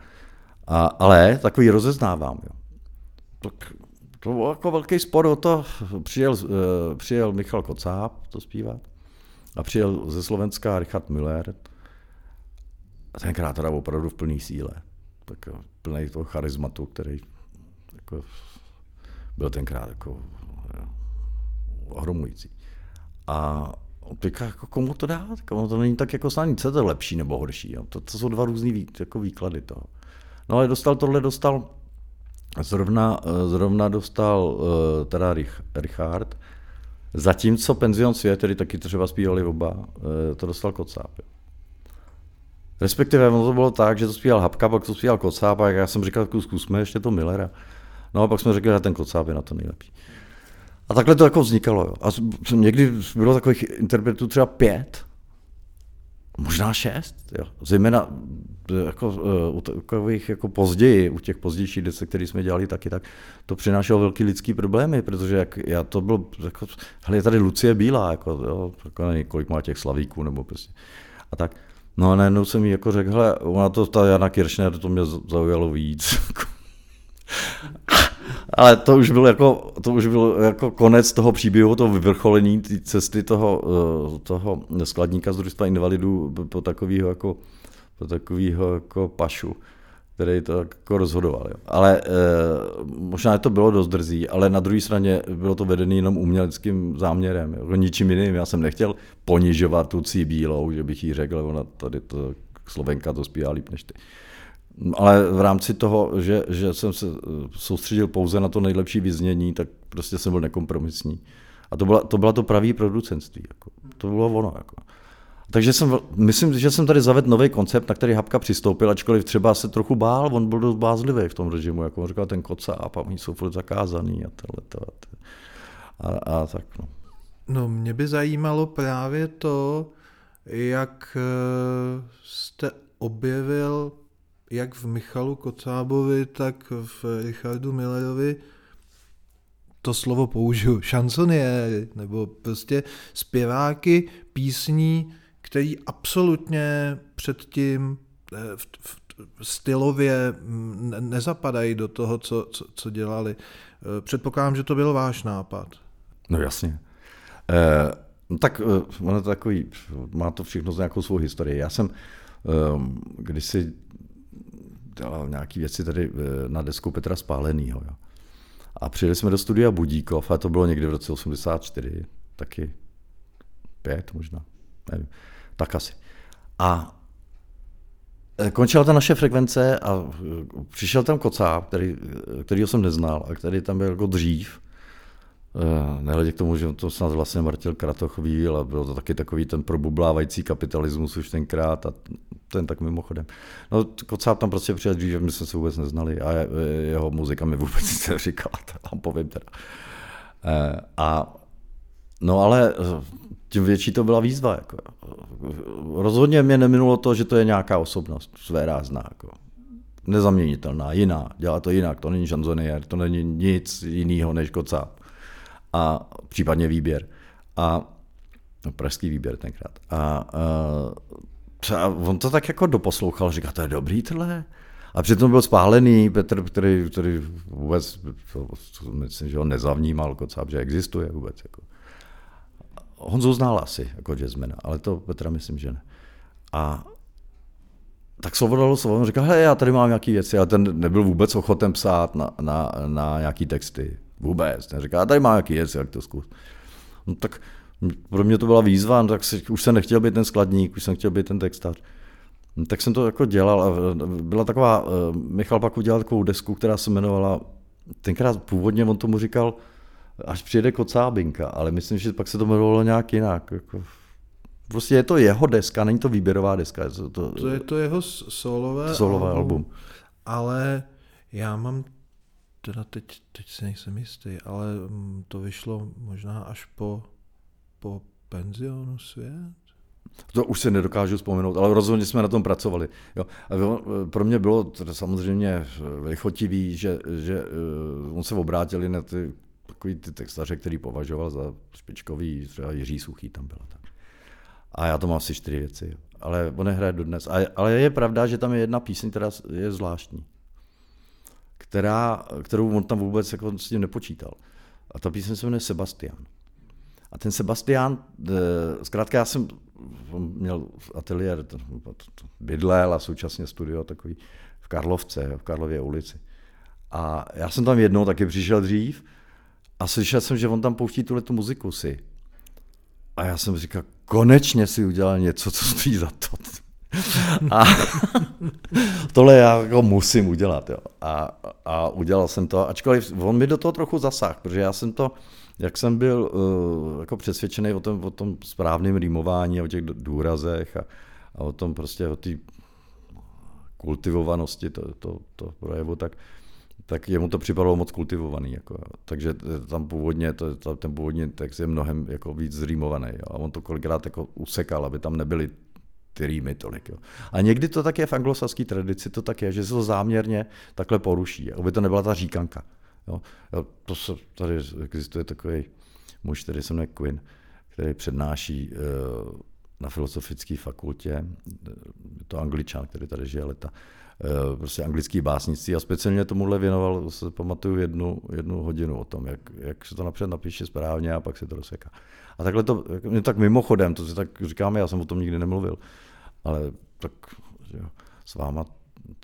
A, ale takový rozeznávám. Jo. Tak to bylo jako velký spor o to. Přijel, uh, přijel Michal Kocáb to zpívat a přijel ze Slovenska Richard Müller. A tenkrát teda opravdu v plný síle. Tak plný toho charizmatu, který jako, byl tenkrát jako ohromující. A teďka jako komu to dát? Komu to není tak jako snadný, co je to lepší nebo horší? Jo? To, to jsou dva různý vý, jako výklady toho. No ale dostal tohle, dostal zrovna, zrovna dostal uh, teda Rich, Richard Zatímco Penzion svět, který taky třeba zpívali oba, eh, to dostal Kocáb. Jo. Respektive ono to bylo tak, že to zpíval Hapka, pak to zpíval Kocáb a já jsem říkal, zkusme ještě to Millera. No a pak jsme řekli, že ten Kocáb je na to nejlepší. A takhle to jako vznikalo. Jo. A někdy bylo takových interpretů třeba pět, možná šest, jo. zejména jako, uh, u takových jako později, u těch pozdějších desek, které jsme dělali taky, tak to přinášelo velký lidský problémy, protože jak, já to byl, jako, hele, je tady Lucie Bílá, jako, jo, jako nevím, kolik má těch slavíků, nebo prostě. A tak, no a najednou jsem jí jako řekl, hele, ona to, ta Jana Kiršner, to mě zaujalo víc. Ale to už byl jako, to už byl jako konec toho příběhu, toho vyvrcholení té cesty toho, eh, toho skladníka z družstva invalidů po takového jako, po takového jako pašu který to jako rozhodoval. Jo. Ale e, možná to bylo dost drzí, ale na druhé straně bylo to vedené jenom uměleckým záměrem, jako ničím jiným. Já jsem nechtěl ponižovat tu cí bílou, že bych jí řekl, ona tady to Slovenka to zpívá líp než ty ale v rámci toho, že, že jsem se eh, soustředil pouze na to nejlepší vyznění, tak prostě jsem byl nekompromisní. A to, byla, to byla to pravý producentství. Jako. To bylo ono. Jako. Takže jsem, myslím, že jsem tady zavedl nový koncept, na který Hapka přistoupil, ačkoliv třeba se trochu bál, on byl dost bázlivý v tom režimu, jako on říkal ten koca a oni jsou furt zakázaný a tohle a, a, a tak. No. no mě by zajímalo právě to, jak eh, jste objevil jak v Michalu Kocábovi, tak v Richardu Millerovi to slovo použiju, šansoniéry, nebo prostě zpěváky písní, který absolutně předtím eh, v, v, stylově nezapadají do toho, co, co, co dělali. Eh, předpokládám, že to byl váš nápad. No jasně. Eh, no tak eh, ono takový, má to všechno nějakou svou historii. Já jsem eh, kdysi nějaké věci tady eh, na desku Petra Spálenýho. A přijeli jsme do studia Budíkov, a to bylo někdy v roce 84, taky pět možná, nevím, tak asi. A eh, končila ta naše frekvence a eh, přišel tam kocá, který, kterýho jsem neznal a který tam byl jako dřív, nehledě k tomu, že to snad vlastně Martil Kratoch ale byl to taky takový ten probublávající kapitalismus už tenkrát a ten tak mimochodem. No, Kocáb tam prostě přijel dřív, že my jsme se vůbec neznali a jeho muzika mi vůbec nic neříkala, to povím teda. Eh, a no ale eh, tím větší to byla výzva. Jako. Rozhodně mě neminulo to, že to je nějaká osobnost své rázná. Jako. Nezaměnitelná, jiná, dělá to jinak, to není šanzonier, to není nic jiného než Kocáb a případně výběr. A no, pražský výběr tenkrát. A, a, on to tak jako doposlouchal, říká, to je dobrý tohle. A přitom byl spálený Petr, který, který vůbec, to, myslím, že ho nezavnímal, kocáb, že existuje vůbec. Jako. Honzu znal asi jako jazzmana, ale to Petra myslím, že ne. A tak Svoboda slovo, on říkal, hej, já tady mám nějaké věci, ale ten nebyl vůbec ochoten psát na, na, na nějaký texty. Vůbec. Ten říká, tady má nějaký jec, jak to zkus. No tak pro mě to byla výzva, no, tak si, už jsem nechtěl být ten skladník, už jsem chtěl být ten textař. No, tak jsem to jako dělal a byla taková, uh, Michal pak udělal takovou desku, která se jmenovala, tenkrát původně on tomu říkal, až přijede kocábinka, ale myslím, že pak se to jmenovalo nějak jinak. Jako, prostě je to jeho deska, není to výběrová deska. Je to, to, to je to jeho solové, solové album, album. Ale já mám teda teď, teď si nejsem jistý, ale mm, to vyšlo možná až po, po penzionu svět? To už si nedokážu vzpomenout, ale rozhodně jsme na tom pracovali. Jo. A pro mě bylo samozřejmě vychotivý, že, že eh, on se obrátili na ty takový ty textaře, který považoval za špičkový, třeba Jiří Suchý tam byla. Tak. A já to mám asi čtyři věci, ale on nehraje dodnes. A, ale je pravda, že tam je jedna píseň, která je zvláštní která, kterou on tam vůbec jako s tím nepočítal. A ta píseň se jmenuje Sebastian. A ten Sebastian, eh, zkrátka já jsem měl ateliér, bydlel a současně studio takový v Karlovce, v Karlově ulici. A já jsem tam jednou taky přišel dřív a slyšel jsem, že on tam pouští tuhle tu muziku si. A já jsem říkal, konečně si udělal něco, co stojí za to. A tohle já jako musím udělat. Jo. A, a udělal jsem to, ačkoliv on mi do toho trochu zasah, protože já jsem to, jak jsem byl uh, jako přesvědčený o tom, o tom správném rýmování, o těch důrazech a, a o tom prostě o té kultivovanosti to, to, to projevu, tak, tak jemu to připadalo moc kultivovaný. Jako, takže tam původně, to, ten původní text je mnohem jako víc zrýmovaný. Jo, a on to kolikrát jako usekal, aby tam nebyly ty rýmy tolik. Jo. A někdy to tak je v anglosaské tradici, to tak je, že se to záměrně takhle poruší, aby to nebyla ta říkanka. Jo. To se, tady existuje takový muž, který se jmenuje Quinn, který přednáší uh, na filozofické fakultě, je to angličan, který tady žije leta, uh, prostě anglický básnictví a speciálně tomuhle věnoval, se pamatuju, jednu, jednu hodinu o tom, jak, jak se to napřed napíše správně a pak se to rozseká. A takhle to, tak mimochodem, to si tak říkáme, já jsem o tom nikdy nemluvil, ale tak jo, s váma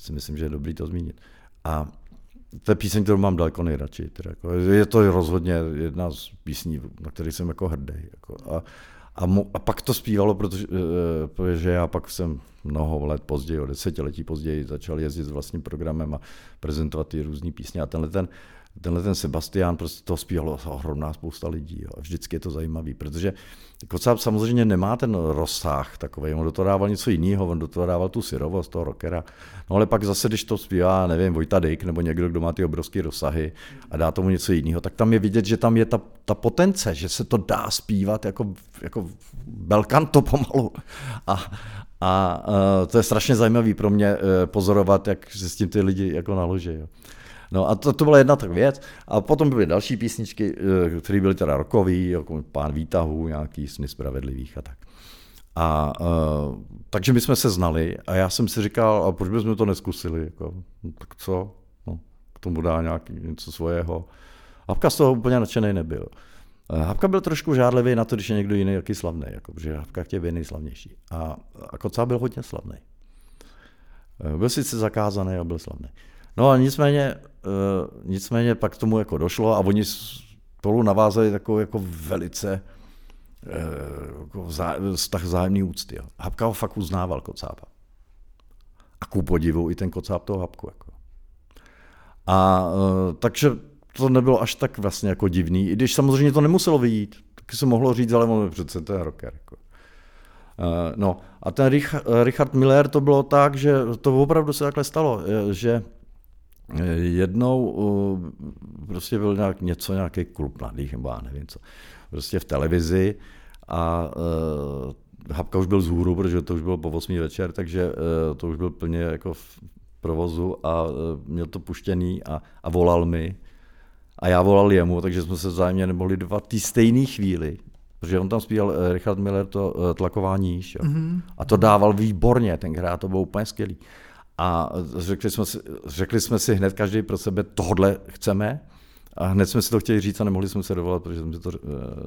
si myslím, že je dobrý to zmínit. A to je píseň, kterou mám daleko nejradši. Teda jako, je to rozhodně jedna z písní, na které jsem jako hrdý. Jako, a, a, mo, a pak to zpívalo, protože, eh, protože já pak jsem mnoho let později, o desetiletí později, začal jezdit s vlastním programem a prezentovat ty různé písně. A tenhle ten tenhle ten Sebastián, prostě to zpívalo ohromná spousta lidí. Jo. Vždycky je to zajímavý, protože Kocáb samozřejmě nemá ten rozsah takový, on do toho dával něco jiného, on do toho dával tu syrovost toho rockera. No ale pak zase, když to zpívá, nevím, Vojta Dyk nebo někdo, kdo má ty obrovské rozsahy a dá tomu něco jiného, tak tam je vidět, že tam je ta, ta potence, že se to dá zpívat jako, jako belkanto pomalu. A, a, a to je strašně zajímavý pro mě eh, pozorovat, jak se s tím ty lidi jako naloží. Jo. No a to, to byla jedna tak věc. A potom byly další písničky, eh, které byly teda rokový, jako Pán výtahů, nějaký sny spravedlivých a tak. A uh, takže my jsme se znali a já jsem si říkal, a proč bychom to neskusili? Jako, no, tak co? No, k tomu dá nějaký něco svého. Hapka z toho úplně nadšený nebyl. Eh, Hapka byl trošku žádlivý na to, když je někdo jiný jaký slavný, jako, protože Hapka chtěl být nejslavnější. A, a Kocá byl hodně slavný. Byl sice zakázaný a byl slavný. No a nicméně, nicméně pak tomu jako došlo a oni spolu navázali takovou jako velice uh, jako vzá, vztah vzájemný úcty. Jo. Habka ho fakt uznával Kocába. A ku podivu i ten Kocáb toho Habku. Jako. A uh, takže to nebylo až tak vlastně jako divný, i když samozřejmě to nemuselo vyjít. Taky se mohlo říct, ale on přece to je rocker. Jako. No a ten Rich, Richard Miller to bylo tak, že to opravdu se takhle stalo, že jednou prostě byl nějak něco, nějaký klub mladých, nebo já nevím co, prostě v televizi a uh, Hapka už byl z hůru, protože to už bylo po 8 večer, takže uh, to už byl plně jako v provozu a uh, měl to puštěný a, a volal mi. A já volal jemu, takže jsme se vzájemně nemohli dva té stejné chvíli, protože on tam zpíval Richard Miller to tlakování jo. Mm-hmm. A to dával výborně, tenkrát to bylo úplně skvělý. A řekli jsme, si, řekli jsme si hned každý pro sebe, tohle chceme. A hned jsme si to chtěli říct a nemohli jsme se dovolat, protože jsme to, eh,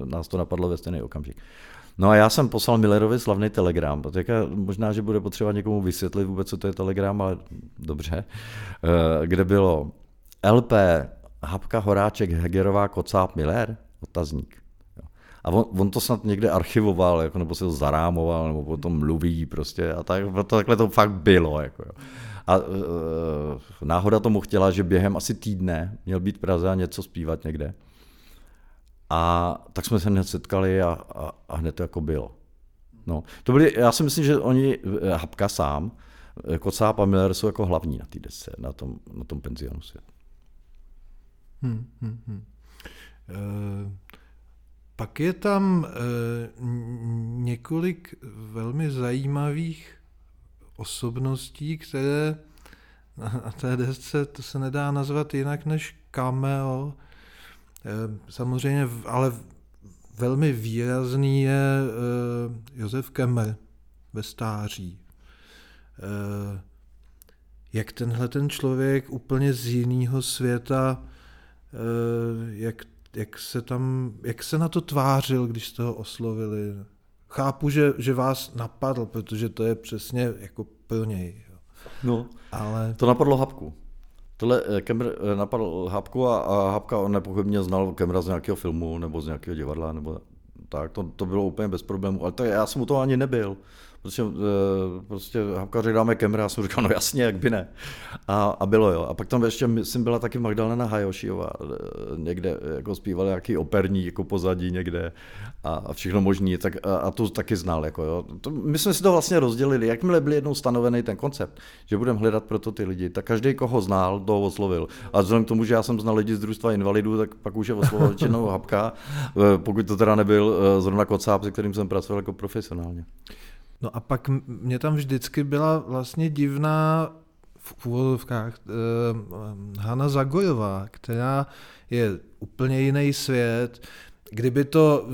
nás to napadlo ve stejný okamžik. No a já jsem poslal Millerovi slavný telegram. Teďka možná, že bude potřeba někomu vysvětlit vůbec, co to je telegram, ale dobře. Eh, kde bylo LP Hapka Horáček Hegerová Kocáp Miller? Otazník. A on, on to snad někde archivoval, jako, nebo se to zarámoval, nebo potom mluví prostě. A tak, to, takhle to fakt bylo. Jako, jo. A uh, náhoda tomu chtěla, že během asi týdne měl být v Praze a něco zpívat někde. A tak jsme se hned setkali a, a, a hned to jako bylo. No, to byli, já si myslím, že oni, eh, Hapka sám, Kocáb a Miller jsou jako hlavní na té desce, na tom, na tom penzionu svět. Hmm, hmm, hmm. Uh... Pak je tam e, několik velmi zajímavých osobností, které na té desce to se nedá nazvat jinak než cameo. E, samozřejmě, ale velmi výrazný je e, Josef Kemmer ve stáří. Jak tenhle ten člověk úplně z jiného světa, jak jak se tam, jak se na to tvářil, když jste ho oslovili? Chápu, že, že vás napadl, protože to je přesně jako pro něj. Jo. No, ale... to napadlo Hapku. Tohle eh, Kemr eh, napadl Hapku a, a Hapka on nepochybně znal Kemra z nějakého filmu nebo z nějakého divadla, nebo tak, to, to bylo úplně bez problémů, ale to, já jsem u toho ani nebyl. Prostě, prostě Habka dáme kemra, já jsem říkal, no jasně, jak by ne. A, a bylo jo. A pak tam ještě, myslím, byla taky Magdalena Hajošiová, někde jako zpívala nějaký operní jako pozadí někde a, a všechno možný, tak, a, a to taky znal. Jako, jo. To, my jsme si to vlastně rozdělili, jakmile byl jednou stanovený ten koncept, že budeme hledat pro to ty lidi, tak každý, koho znal, toho oslovil. A vzhledem k tomu, že já jsem znal lidi z družstva invalidů, tak pak už je oslovil většinou Habka, pokud to teda nebyl zrovna Kocáb, se kterým jsem pracoval jako profesionálně. No a pak mě tam vždycky byla vlastně divná v úvodovkách eh, Hanna Zagojová, která je úplně jiný svět. Kdyby to,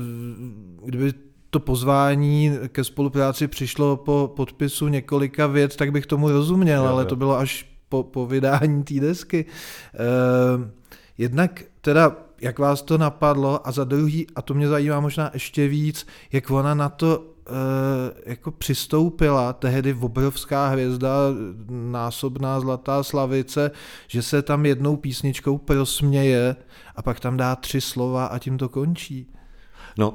kdyby to pozvání ke spolupráci přišlo po podpisu několika vět, tak bych tomu rozuměl, jo, ale to bylo až po, po vydání té desky. Eh, jednak teda, jak vás to napadlo a za druhý, a to mě zajímá možná ještě víc, jak ona na to jako přistoupila tehdy obrovská hvězda, násobná zlatá slavice, že se tam jednou písničkou prosměje a pak tam dá tři slova a tím to končí. No,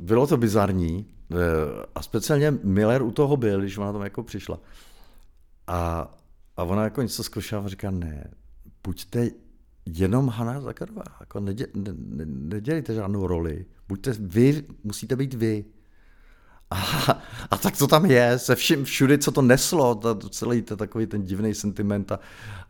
bylo to bizarní eh, a speciálně Miller u toho byl, když ona tam jako přišla. A, a ona jako něco zkoušela a říká, ne, buďte jenom Hanna Zakarová, jako nedě, ne, ne, nedělejte žádnou roli, buďte vy, musíte být vy. A, tak to tam je, se vším, všude, co to neslo, ta, celý to, takový ten divný sentiment a,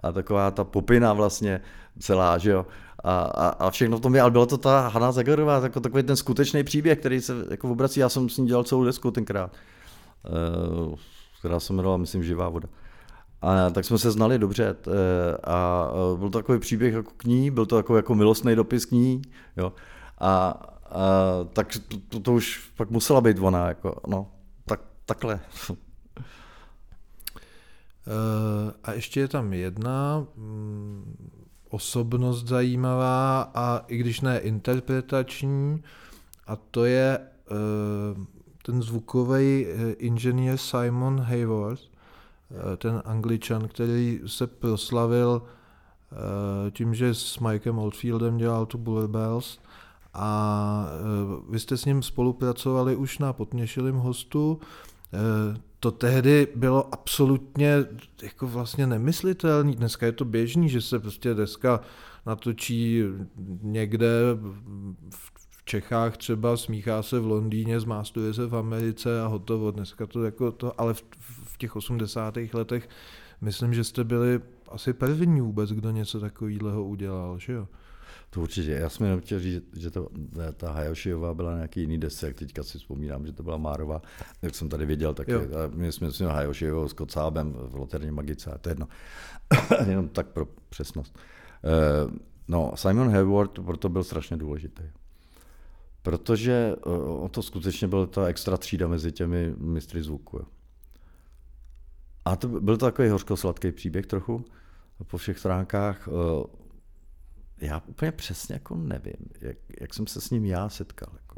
a taková ta popina vlastně celá, že jo. A, a, a všechno v tom je, ale byla to ta Hanna Zagarová, jako takový ten skutečný příběh, který se jako obrací, já jsem s ní dělal celou desku tenkrát, uh, která se jmenovala, myslím, Živá voda. A tak jsme se znali dobře a byl to takový příběh jako k ní, byl to takový jako milostný dopis k ní, jo. A, Tak to, to, to už pak musela být ona, jako, no, tak, takhle. Uh, a ještě je tam jedna um, osobnost zajímavá a i když ne interpretační, a to je uh, ten zvukový inženýr Simon Hayworth, ten angličan, který se proslavil tím, že s Mikem Oldfieldem dělal tu Buller Bells a e, vy jste s ním spolupracovali už na Potněšilým hostu. E, to tehdy bylo absolutně jako vlastně nemyslitelný. Dneska je to běžný, že se prostě deska natočí někde v Čechách třeba, smíchá se v Londýně, zmástuje se v Americe a hotovo. Dneska to jako to, ale v, v těch 80. letech myslím, že jste byli asi první vůbec, kdo něco takového udělal, že jo? To určitě. Já jsem jenom chtěl říct, že to, ta Hajošiová byla na nějaký jiný desce, jak teďka si vzpomínám, že to byla Márová, jak jsem tady viděl, tak my jsme s Hajošiovou s Kocábem v Loterně Magice, to je jedno. jenom tak pro přesnost. Uh, no, Simon Hayward proto byl strašně důležitý. Protože uh, to skutečně byla ta extra třída mezi těmi mistry zvuku. A to byl to takový hořko-sladký příběh trochu po všech stránkách. Já úplně přesně jako nevím, jak, jak jsem se s ním já setkal. Jako.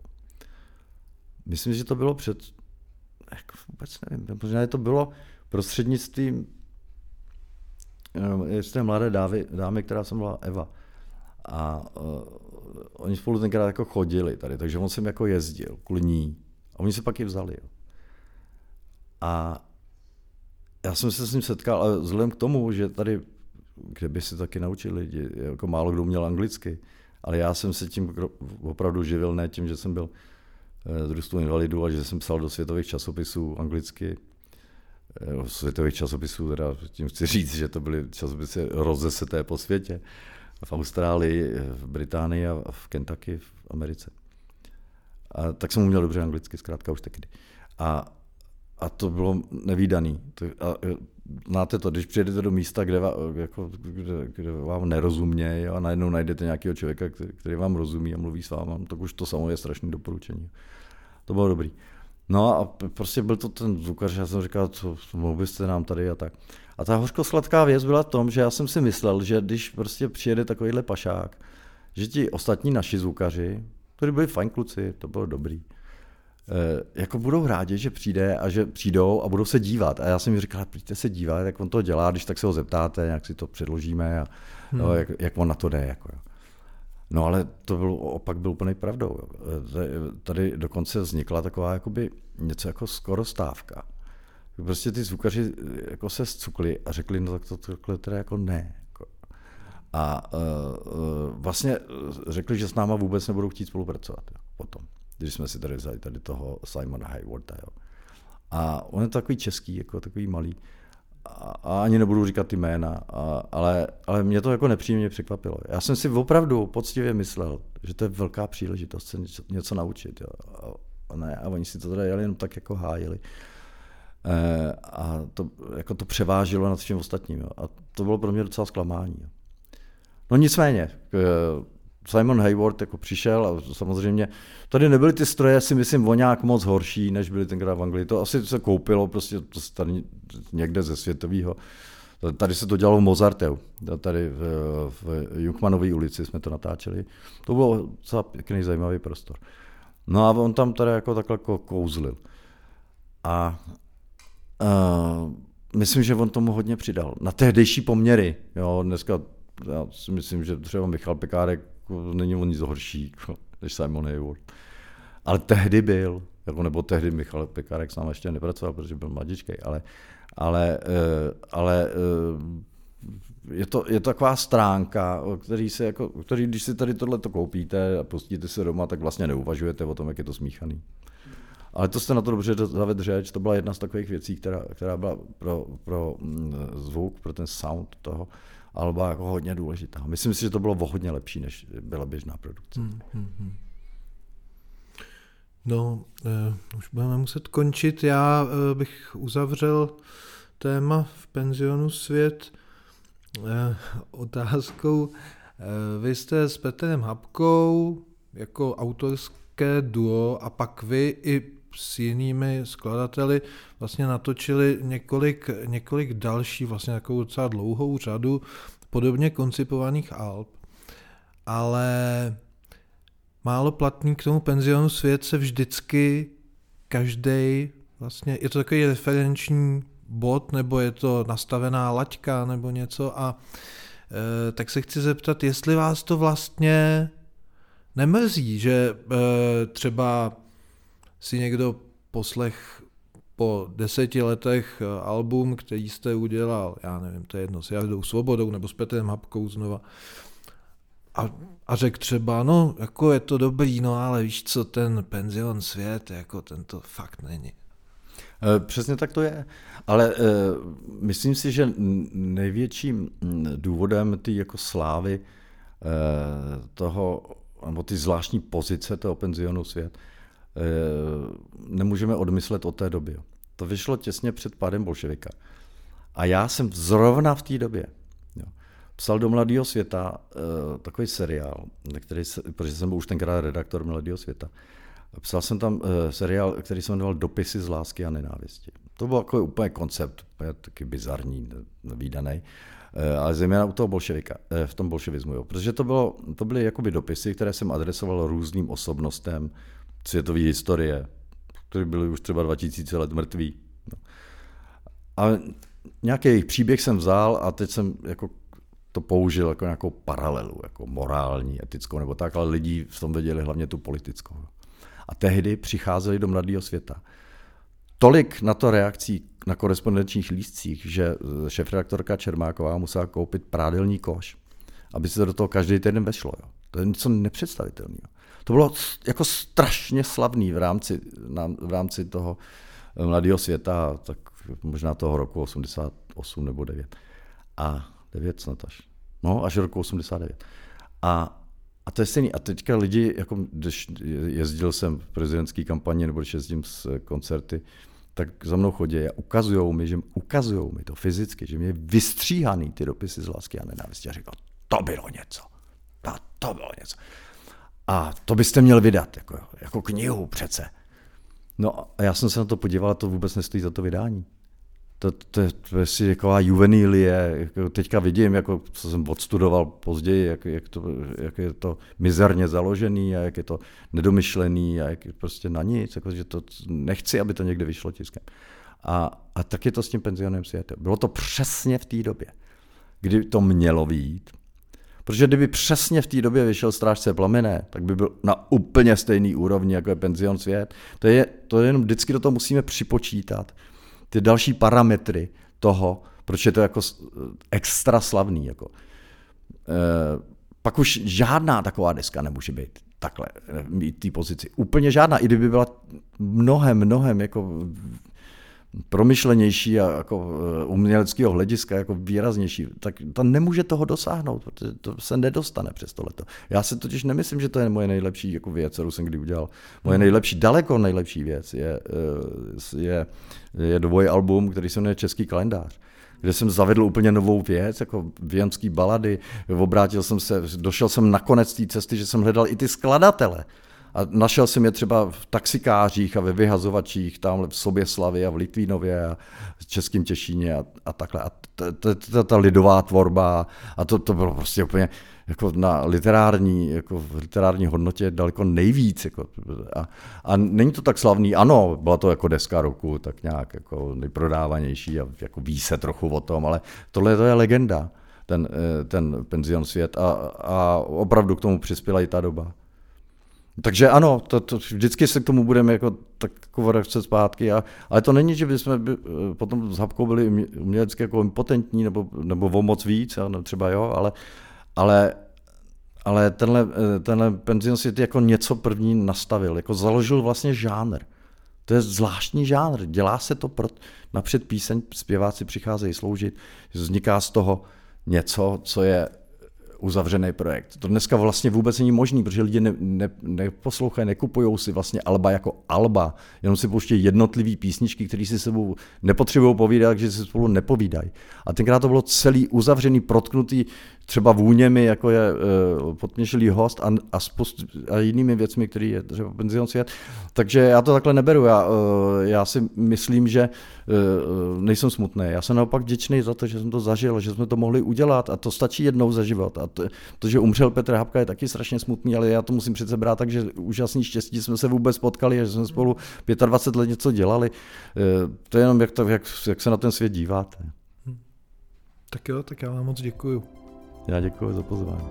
Myslím, že to bylo před, jako vůbec nevím, možná to bylo prostřednictvím eh, té mladé dávy, dámy, která se byla Eva. A uh, oni spolu tenkrát jako chodili tady, takže on jsem jako jezdil kvůli ní. A oni se pak i vzali. Jo. A já jsem se s ním setkal, ale vzhledem k tomu, že tady kde by se taky naučili lidi. Jako málo kdo měl anglicky. Ale já jsem se tím opravdu živil, ne tím, že jsem byl z eh, družstvu invalidů, a že jsem psal do světových časopisů anglicky. Eh, světových časopisů, teda tím chci říct, že to byly časopisy rozeseté po světě. V Austrálii, v Británii a v Kentucky v Americe. A tak jsem uměl dobře anglicky, zkrátka už tehdy. A, a to bylo nevýdaný. A znáte to, když přijedete do místa, kde, vám, jako, kde, kde vám nerozumějí a najednou najdete nějakého člověka, který, který vám rozumí a mluví s váma, tak už to samo je strašné doporučení. To bylo dobrý. No a prostě byl to ten zvukař, já jsem říkal, co mohl byste nám tady a tak. A ta hořkosladká věc byla v tom, že já jsem si myslel, že když prostě přijede takovýhle pašák, že ti ostatní naši zvukaři, kteří byli fajn kluci, to bylo dobrý, jako budou rádi, že přijde a že přijdou a budou se dívat. A já jsem mi říkal, přijďte se dívat, jak on to dělá, když tak se ho zeptáte, jak si to předložíme a hmm. no, jak, jak on na to jde. Jako, No ale to byl, opak byl úplný pravdou. Tady dokonce vznikla taková jakoby něco jako skoro stávka. Prostě ty zvukaři jako se zcukli a řekli, no tak to takhle teda jako ne. Jako. A uh, vlastně řekli, že s náma vůbec nebudou chtít spolupracovat jo, potom, když jsme si tady vzali tady toho Simona Haywarda. Jo. A on je takový český, jako takový malý a, a ani nebudu říkat ty jména, a, ale, ale mě to jako nepříjemně překvapilo. Já jsem si opravdu poctivě myslel, že to je velká příležitost se něco, něco naučit. Jo. A, ne, a oni si to teda jenom tak jako hájili. E, a to, jako to převážilo nad všem ostatním. Jo. A to bylo pro mě docela zklamání. Jo. No nicméně, Simon Hayward jako přišel a samozřejmě tady nebyly ty stroje, si myslím, o nějak moc horší, než byly tenkrát v Anglii. To asi se koupilo prostě to tady někde ze světového. Tady se to dělalo v Mozarteu, tady v, v Jukmanové ulici jsme to natáčeli. To bylo docela pěkný, zajímavý prostor. No a on tam tady jako takhle jako kouzlil. A uh, myslím, že on tomu hodně přidal. Na tehdejší poměry, jo, dneska já si myslím, že třeba Michal Pekárek jako, není on nic horší jako, než Simon Hayward. Ale tehdy byl, jako, nebo tehdy Michal Pekárek s námi ještě nepracoval, protože byl mladíčkej, ale, ale, eh, ale eh, je to, je to taková stránka, který, se jako, který když si tady tohle koupíte a pustíte se doma, tak vlastně neuvažujete o tom, jak je to smíchaný. Ale to jste na to dobře zavedl řeč, to byla jedna z takových věcí, která, která byla pro, pro mm, zvuk, pro ten sound toho, alba jako hodně důležitá. Myslím si, že to bylo o hodně lepší, než byla běžná produkce. Hmm, hmm, hmm. No, eh, už budeme muset končit. Já eh, bych uzavřel téma v penzionu svět eh, otázkou. Eh, vy jste s Petrem Habkou jako autorské duo a pak vy i s jinými skladateli vlastně natočili několik, několik další, vlastně takovou docela dlouhou řadu podobně koncipovaných alb. Ale málo platný k tomu penzionu svět se vždycky každý vlastně, je to takový referenční bod, nebo je to nastavená laťka, nebo něco a e, tak se chci zeptat, jestli vás to vlastně nemrzí, že e, třeba si někdo poslech po deseti letech eh, album, který jste udělal, já nevím, to je jedno, s Jardou Svobodou nebo s Petrem Hapkou znova, a, a řekl třeba, no, jako je to dobrý, no ale víš co, ten penzion svět, jako ten to fakt není. Eh, přesně tak to je, ale uh, myslím si, že největším mm, důvodem ty jako slávy toho, nebo ty zvláštní pozice toho penzionu svět, Eh, nemůžeme odmyslet od té doby. To vyšlo těsně před pádem bolševika. A já jsem zrovna v té době jo, psal do Mladého světa uh, takový seriál, který se, protože jsem byl už tenkrát redaktor Mladého světa. Psal jsem tam uh, seriál, který se jmenoval Dopisy z lásky a nenávisti. To byl jako úplně koncept, úplně taky bizarní, nevýdaný, ale zejména u toho bolševika, v tom bolševismu. Jo. Protože to, bylo, to byly jakoby dopisy, které jsem adresoval různým osobnostem, světové historie, které byly už třeba 2000 let mrtví. No. A nějaký jejich příběh jsem vzal a teď jsem jako to použil jako nějakou paralelu, jako morální, etickou nebo tak, ale lidi v tom viděli hlavně tu politickou. A tehdy přicházeli do mladého světa. Tolik na to reakcí na korespondenčních lístcích, že šefredaktorka Čermáková musela koupit prádelní koš, aby se do toho každý týden vešlo. Jo. To je něco nepředstavitelného. To bylo jako strašně slavný v rámci, v rámci toho eh, mladého světa, tak možná toho roku 88 nebo 9. A 9 snad až. No, až roku 89. A a to je stejný. A teďka lidi, jako když jezdil jsem v prezidentské kampani, nebo když jezdím z koncerty, tak za mnou chodí a ukazují mi, že ukazují mi to fyzicky, že mě je vystříhaný ty dopisy z lásky a nenávisti. A říkal, to bylo něco. To, to bylo něco. A to byste měl vydat, jako, jako knihu přece. No a já jsem se na to podíval to vůbec nestojí za to vydání. To, to, je, to je si taková juvenilie, jako teďka vidím, jako, co jsem odstudoval později, jak, jak, to, jak je to mizerně založený a jak je to nedomyšlený a jak je prostě na nic, jako, že to nechci, aby to někde vyšlo tiskem. A, a tak je to s tím penzionem světem. Bylo to přesně v té době, kdy to mělo být, Protože kdyby přesně v té době vyšel Strážce plamené, tak by byl na úplně stejný úrovni, jako je penzion svět. To je, to je jenom vždycky do toho musíme připočítat ty další parametry toho, proč je to jako extra slavný. Jako. E, pak už žádná taková deska nemůže být takhle, mít té pozici. Úplně žádná, i kdyby byla mnohem, mnohem jako promyšlenější a jako eh, uměleckého hlediska jako výraznější, tak to nemůže toho dosáhnout, protože to se nedostane přes tohleto. Já si totiž nemyslím, že to je moje nejlepší jako věc, kterou jsem kdy udělal. Moje hmm. nejlepší, daleko nejlepší věc je, eh, je, je dvojalbum, který se jmenuje Český kalendář kde jsem zavedl úplně novou věc, jako věnský balady, obrátil jsem se, došel jsem na konec té cesty, že jsem hledal i ty skladatele. A našel jsem je třeba v taxikářích a ve vyhazovačích, tamhle v Soběslavě a v Litvínově a v Českém Těšíně a, a takhle. A ta lidová tvorba a to, to bylo prostě úplně jako na literární, jako v literární hodnotě daleko nejvíc. Jako, a, a, není to tak slavný, ano, byla to jako deska roku, tak nějak jako nejprodávanější a jako ví se trochu o tom, ale tohle to je legenda, ten, eh, ten penzion svět a, a opravdu k tomu přispěla i ta doba. Takže ano, to, to, vždycky se k tomu budeme jako tak vracet zpátky, a, ale to není, že bychom by, eh, potom s Habkou byli umělecky jako impotentní nebo, nebo o moc víc, no, třeba jo, ale, ale, ale tenhle, eh, tenhle penzion si jako něco první nastavil, jako založil vlastně žánr. To je zvláštní žánr, dělá se to pro, napřed píseň, zpěváci přicházejí sloužit, vzniká z toho něco, co je uzavřený projekt. To dneska vlastně vůbec není možný, protože lidi ne, ne, neposlouchají, nekupují si vlastně alba jako alba, jenom si pouštějí jednotlivý písničky, které si sebou nepotřebují povídat, takže si spolu nepovídají. A tenkrát to bylo celý uzavřený, protknutý třeba vůněmi, jako je uh, podměšilý host a, a, spoust, a jinými věcmi, který je třeba penzion svět. Takže já to takhle neberu. Já, uh, já si myslím, že uh, nejsem smutný. Já jsem naopak vděčný za to, že jsem to zažil, že jsme to mohli udělat a to stačí jednou za život. A to, to že umřel Petr Habka je taky strašně smutný, ale já to musím přece brát tak, že úžasný štěstí, jsme se vůbec potkali a že jsme spolu 25 let něco dělali. Uh, to je jenom, jak, to, jak, jak se na ten svět díváte. Tak jo, tak já vám moc děkuju. Já děkuji za pozvání.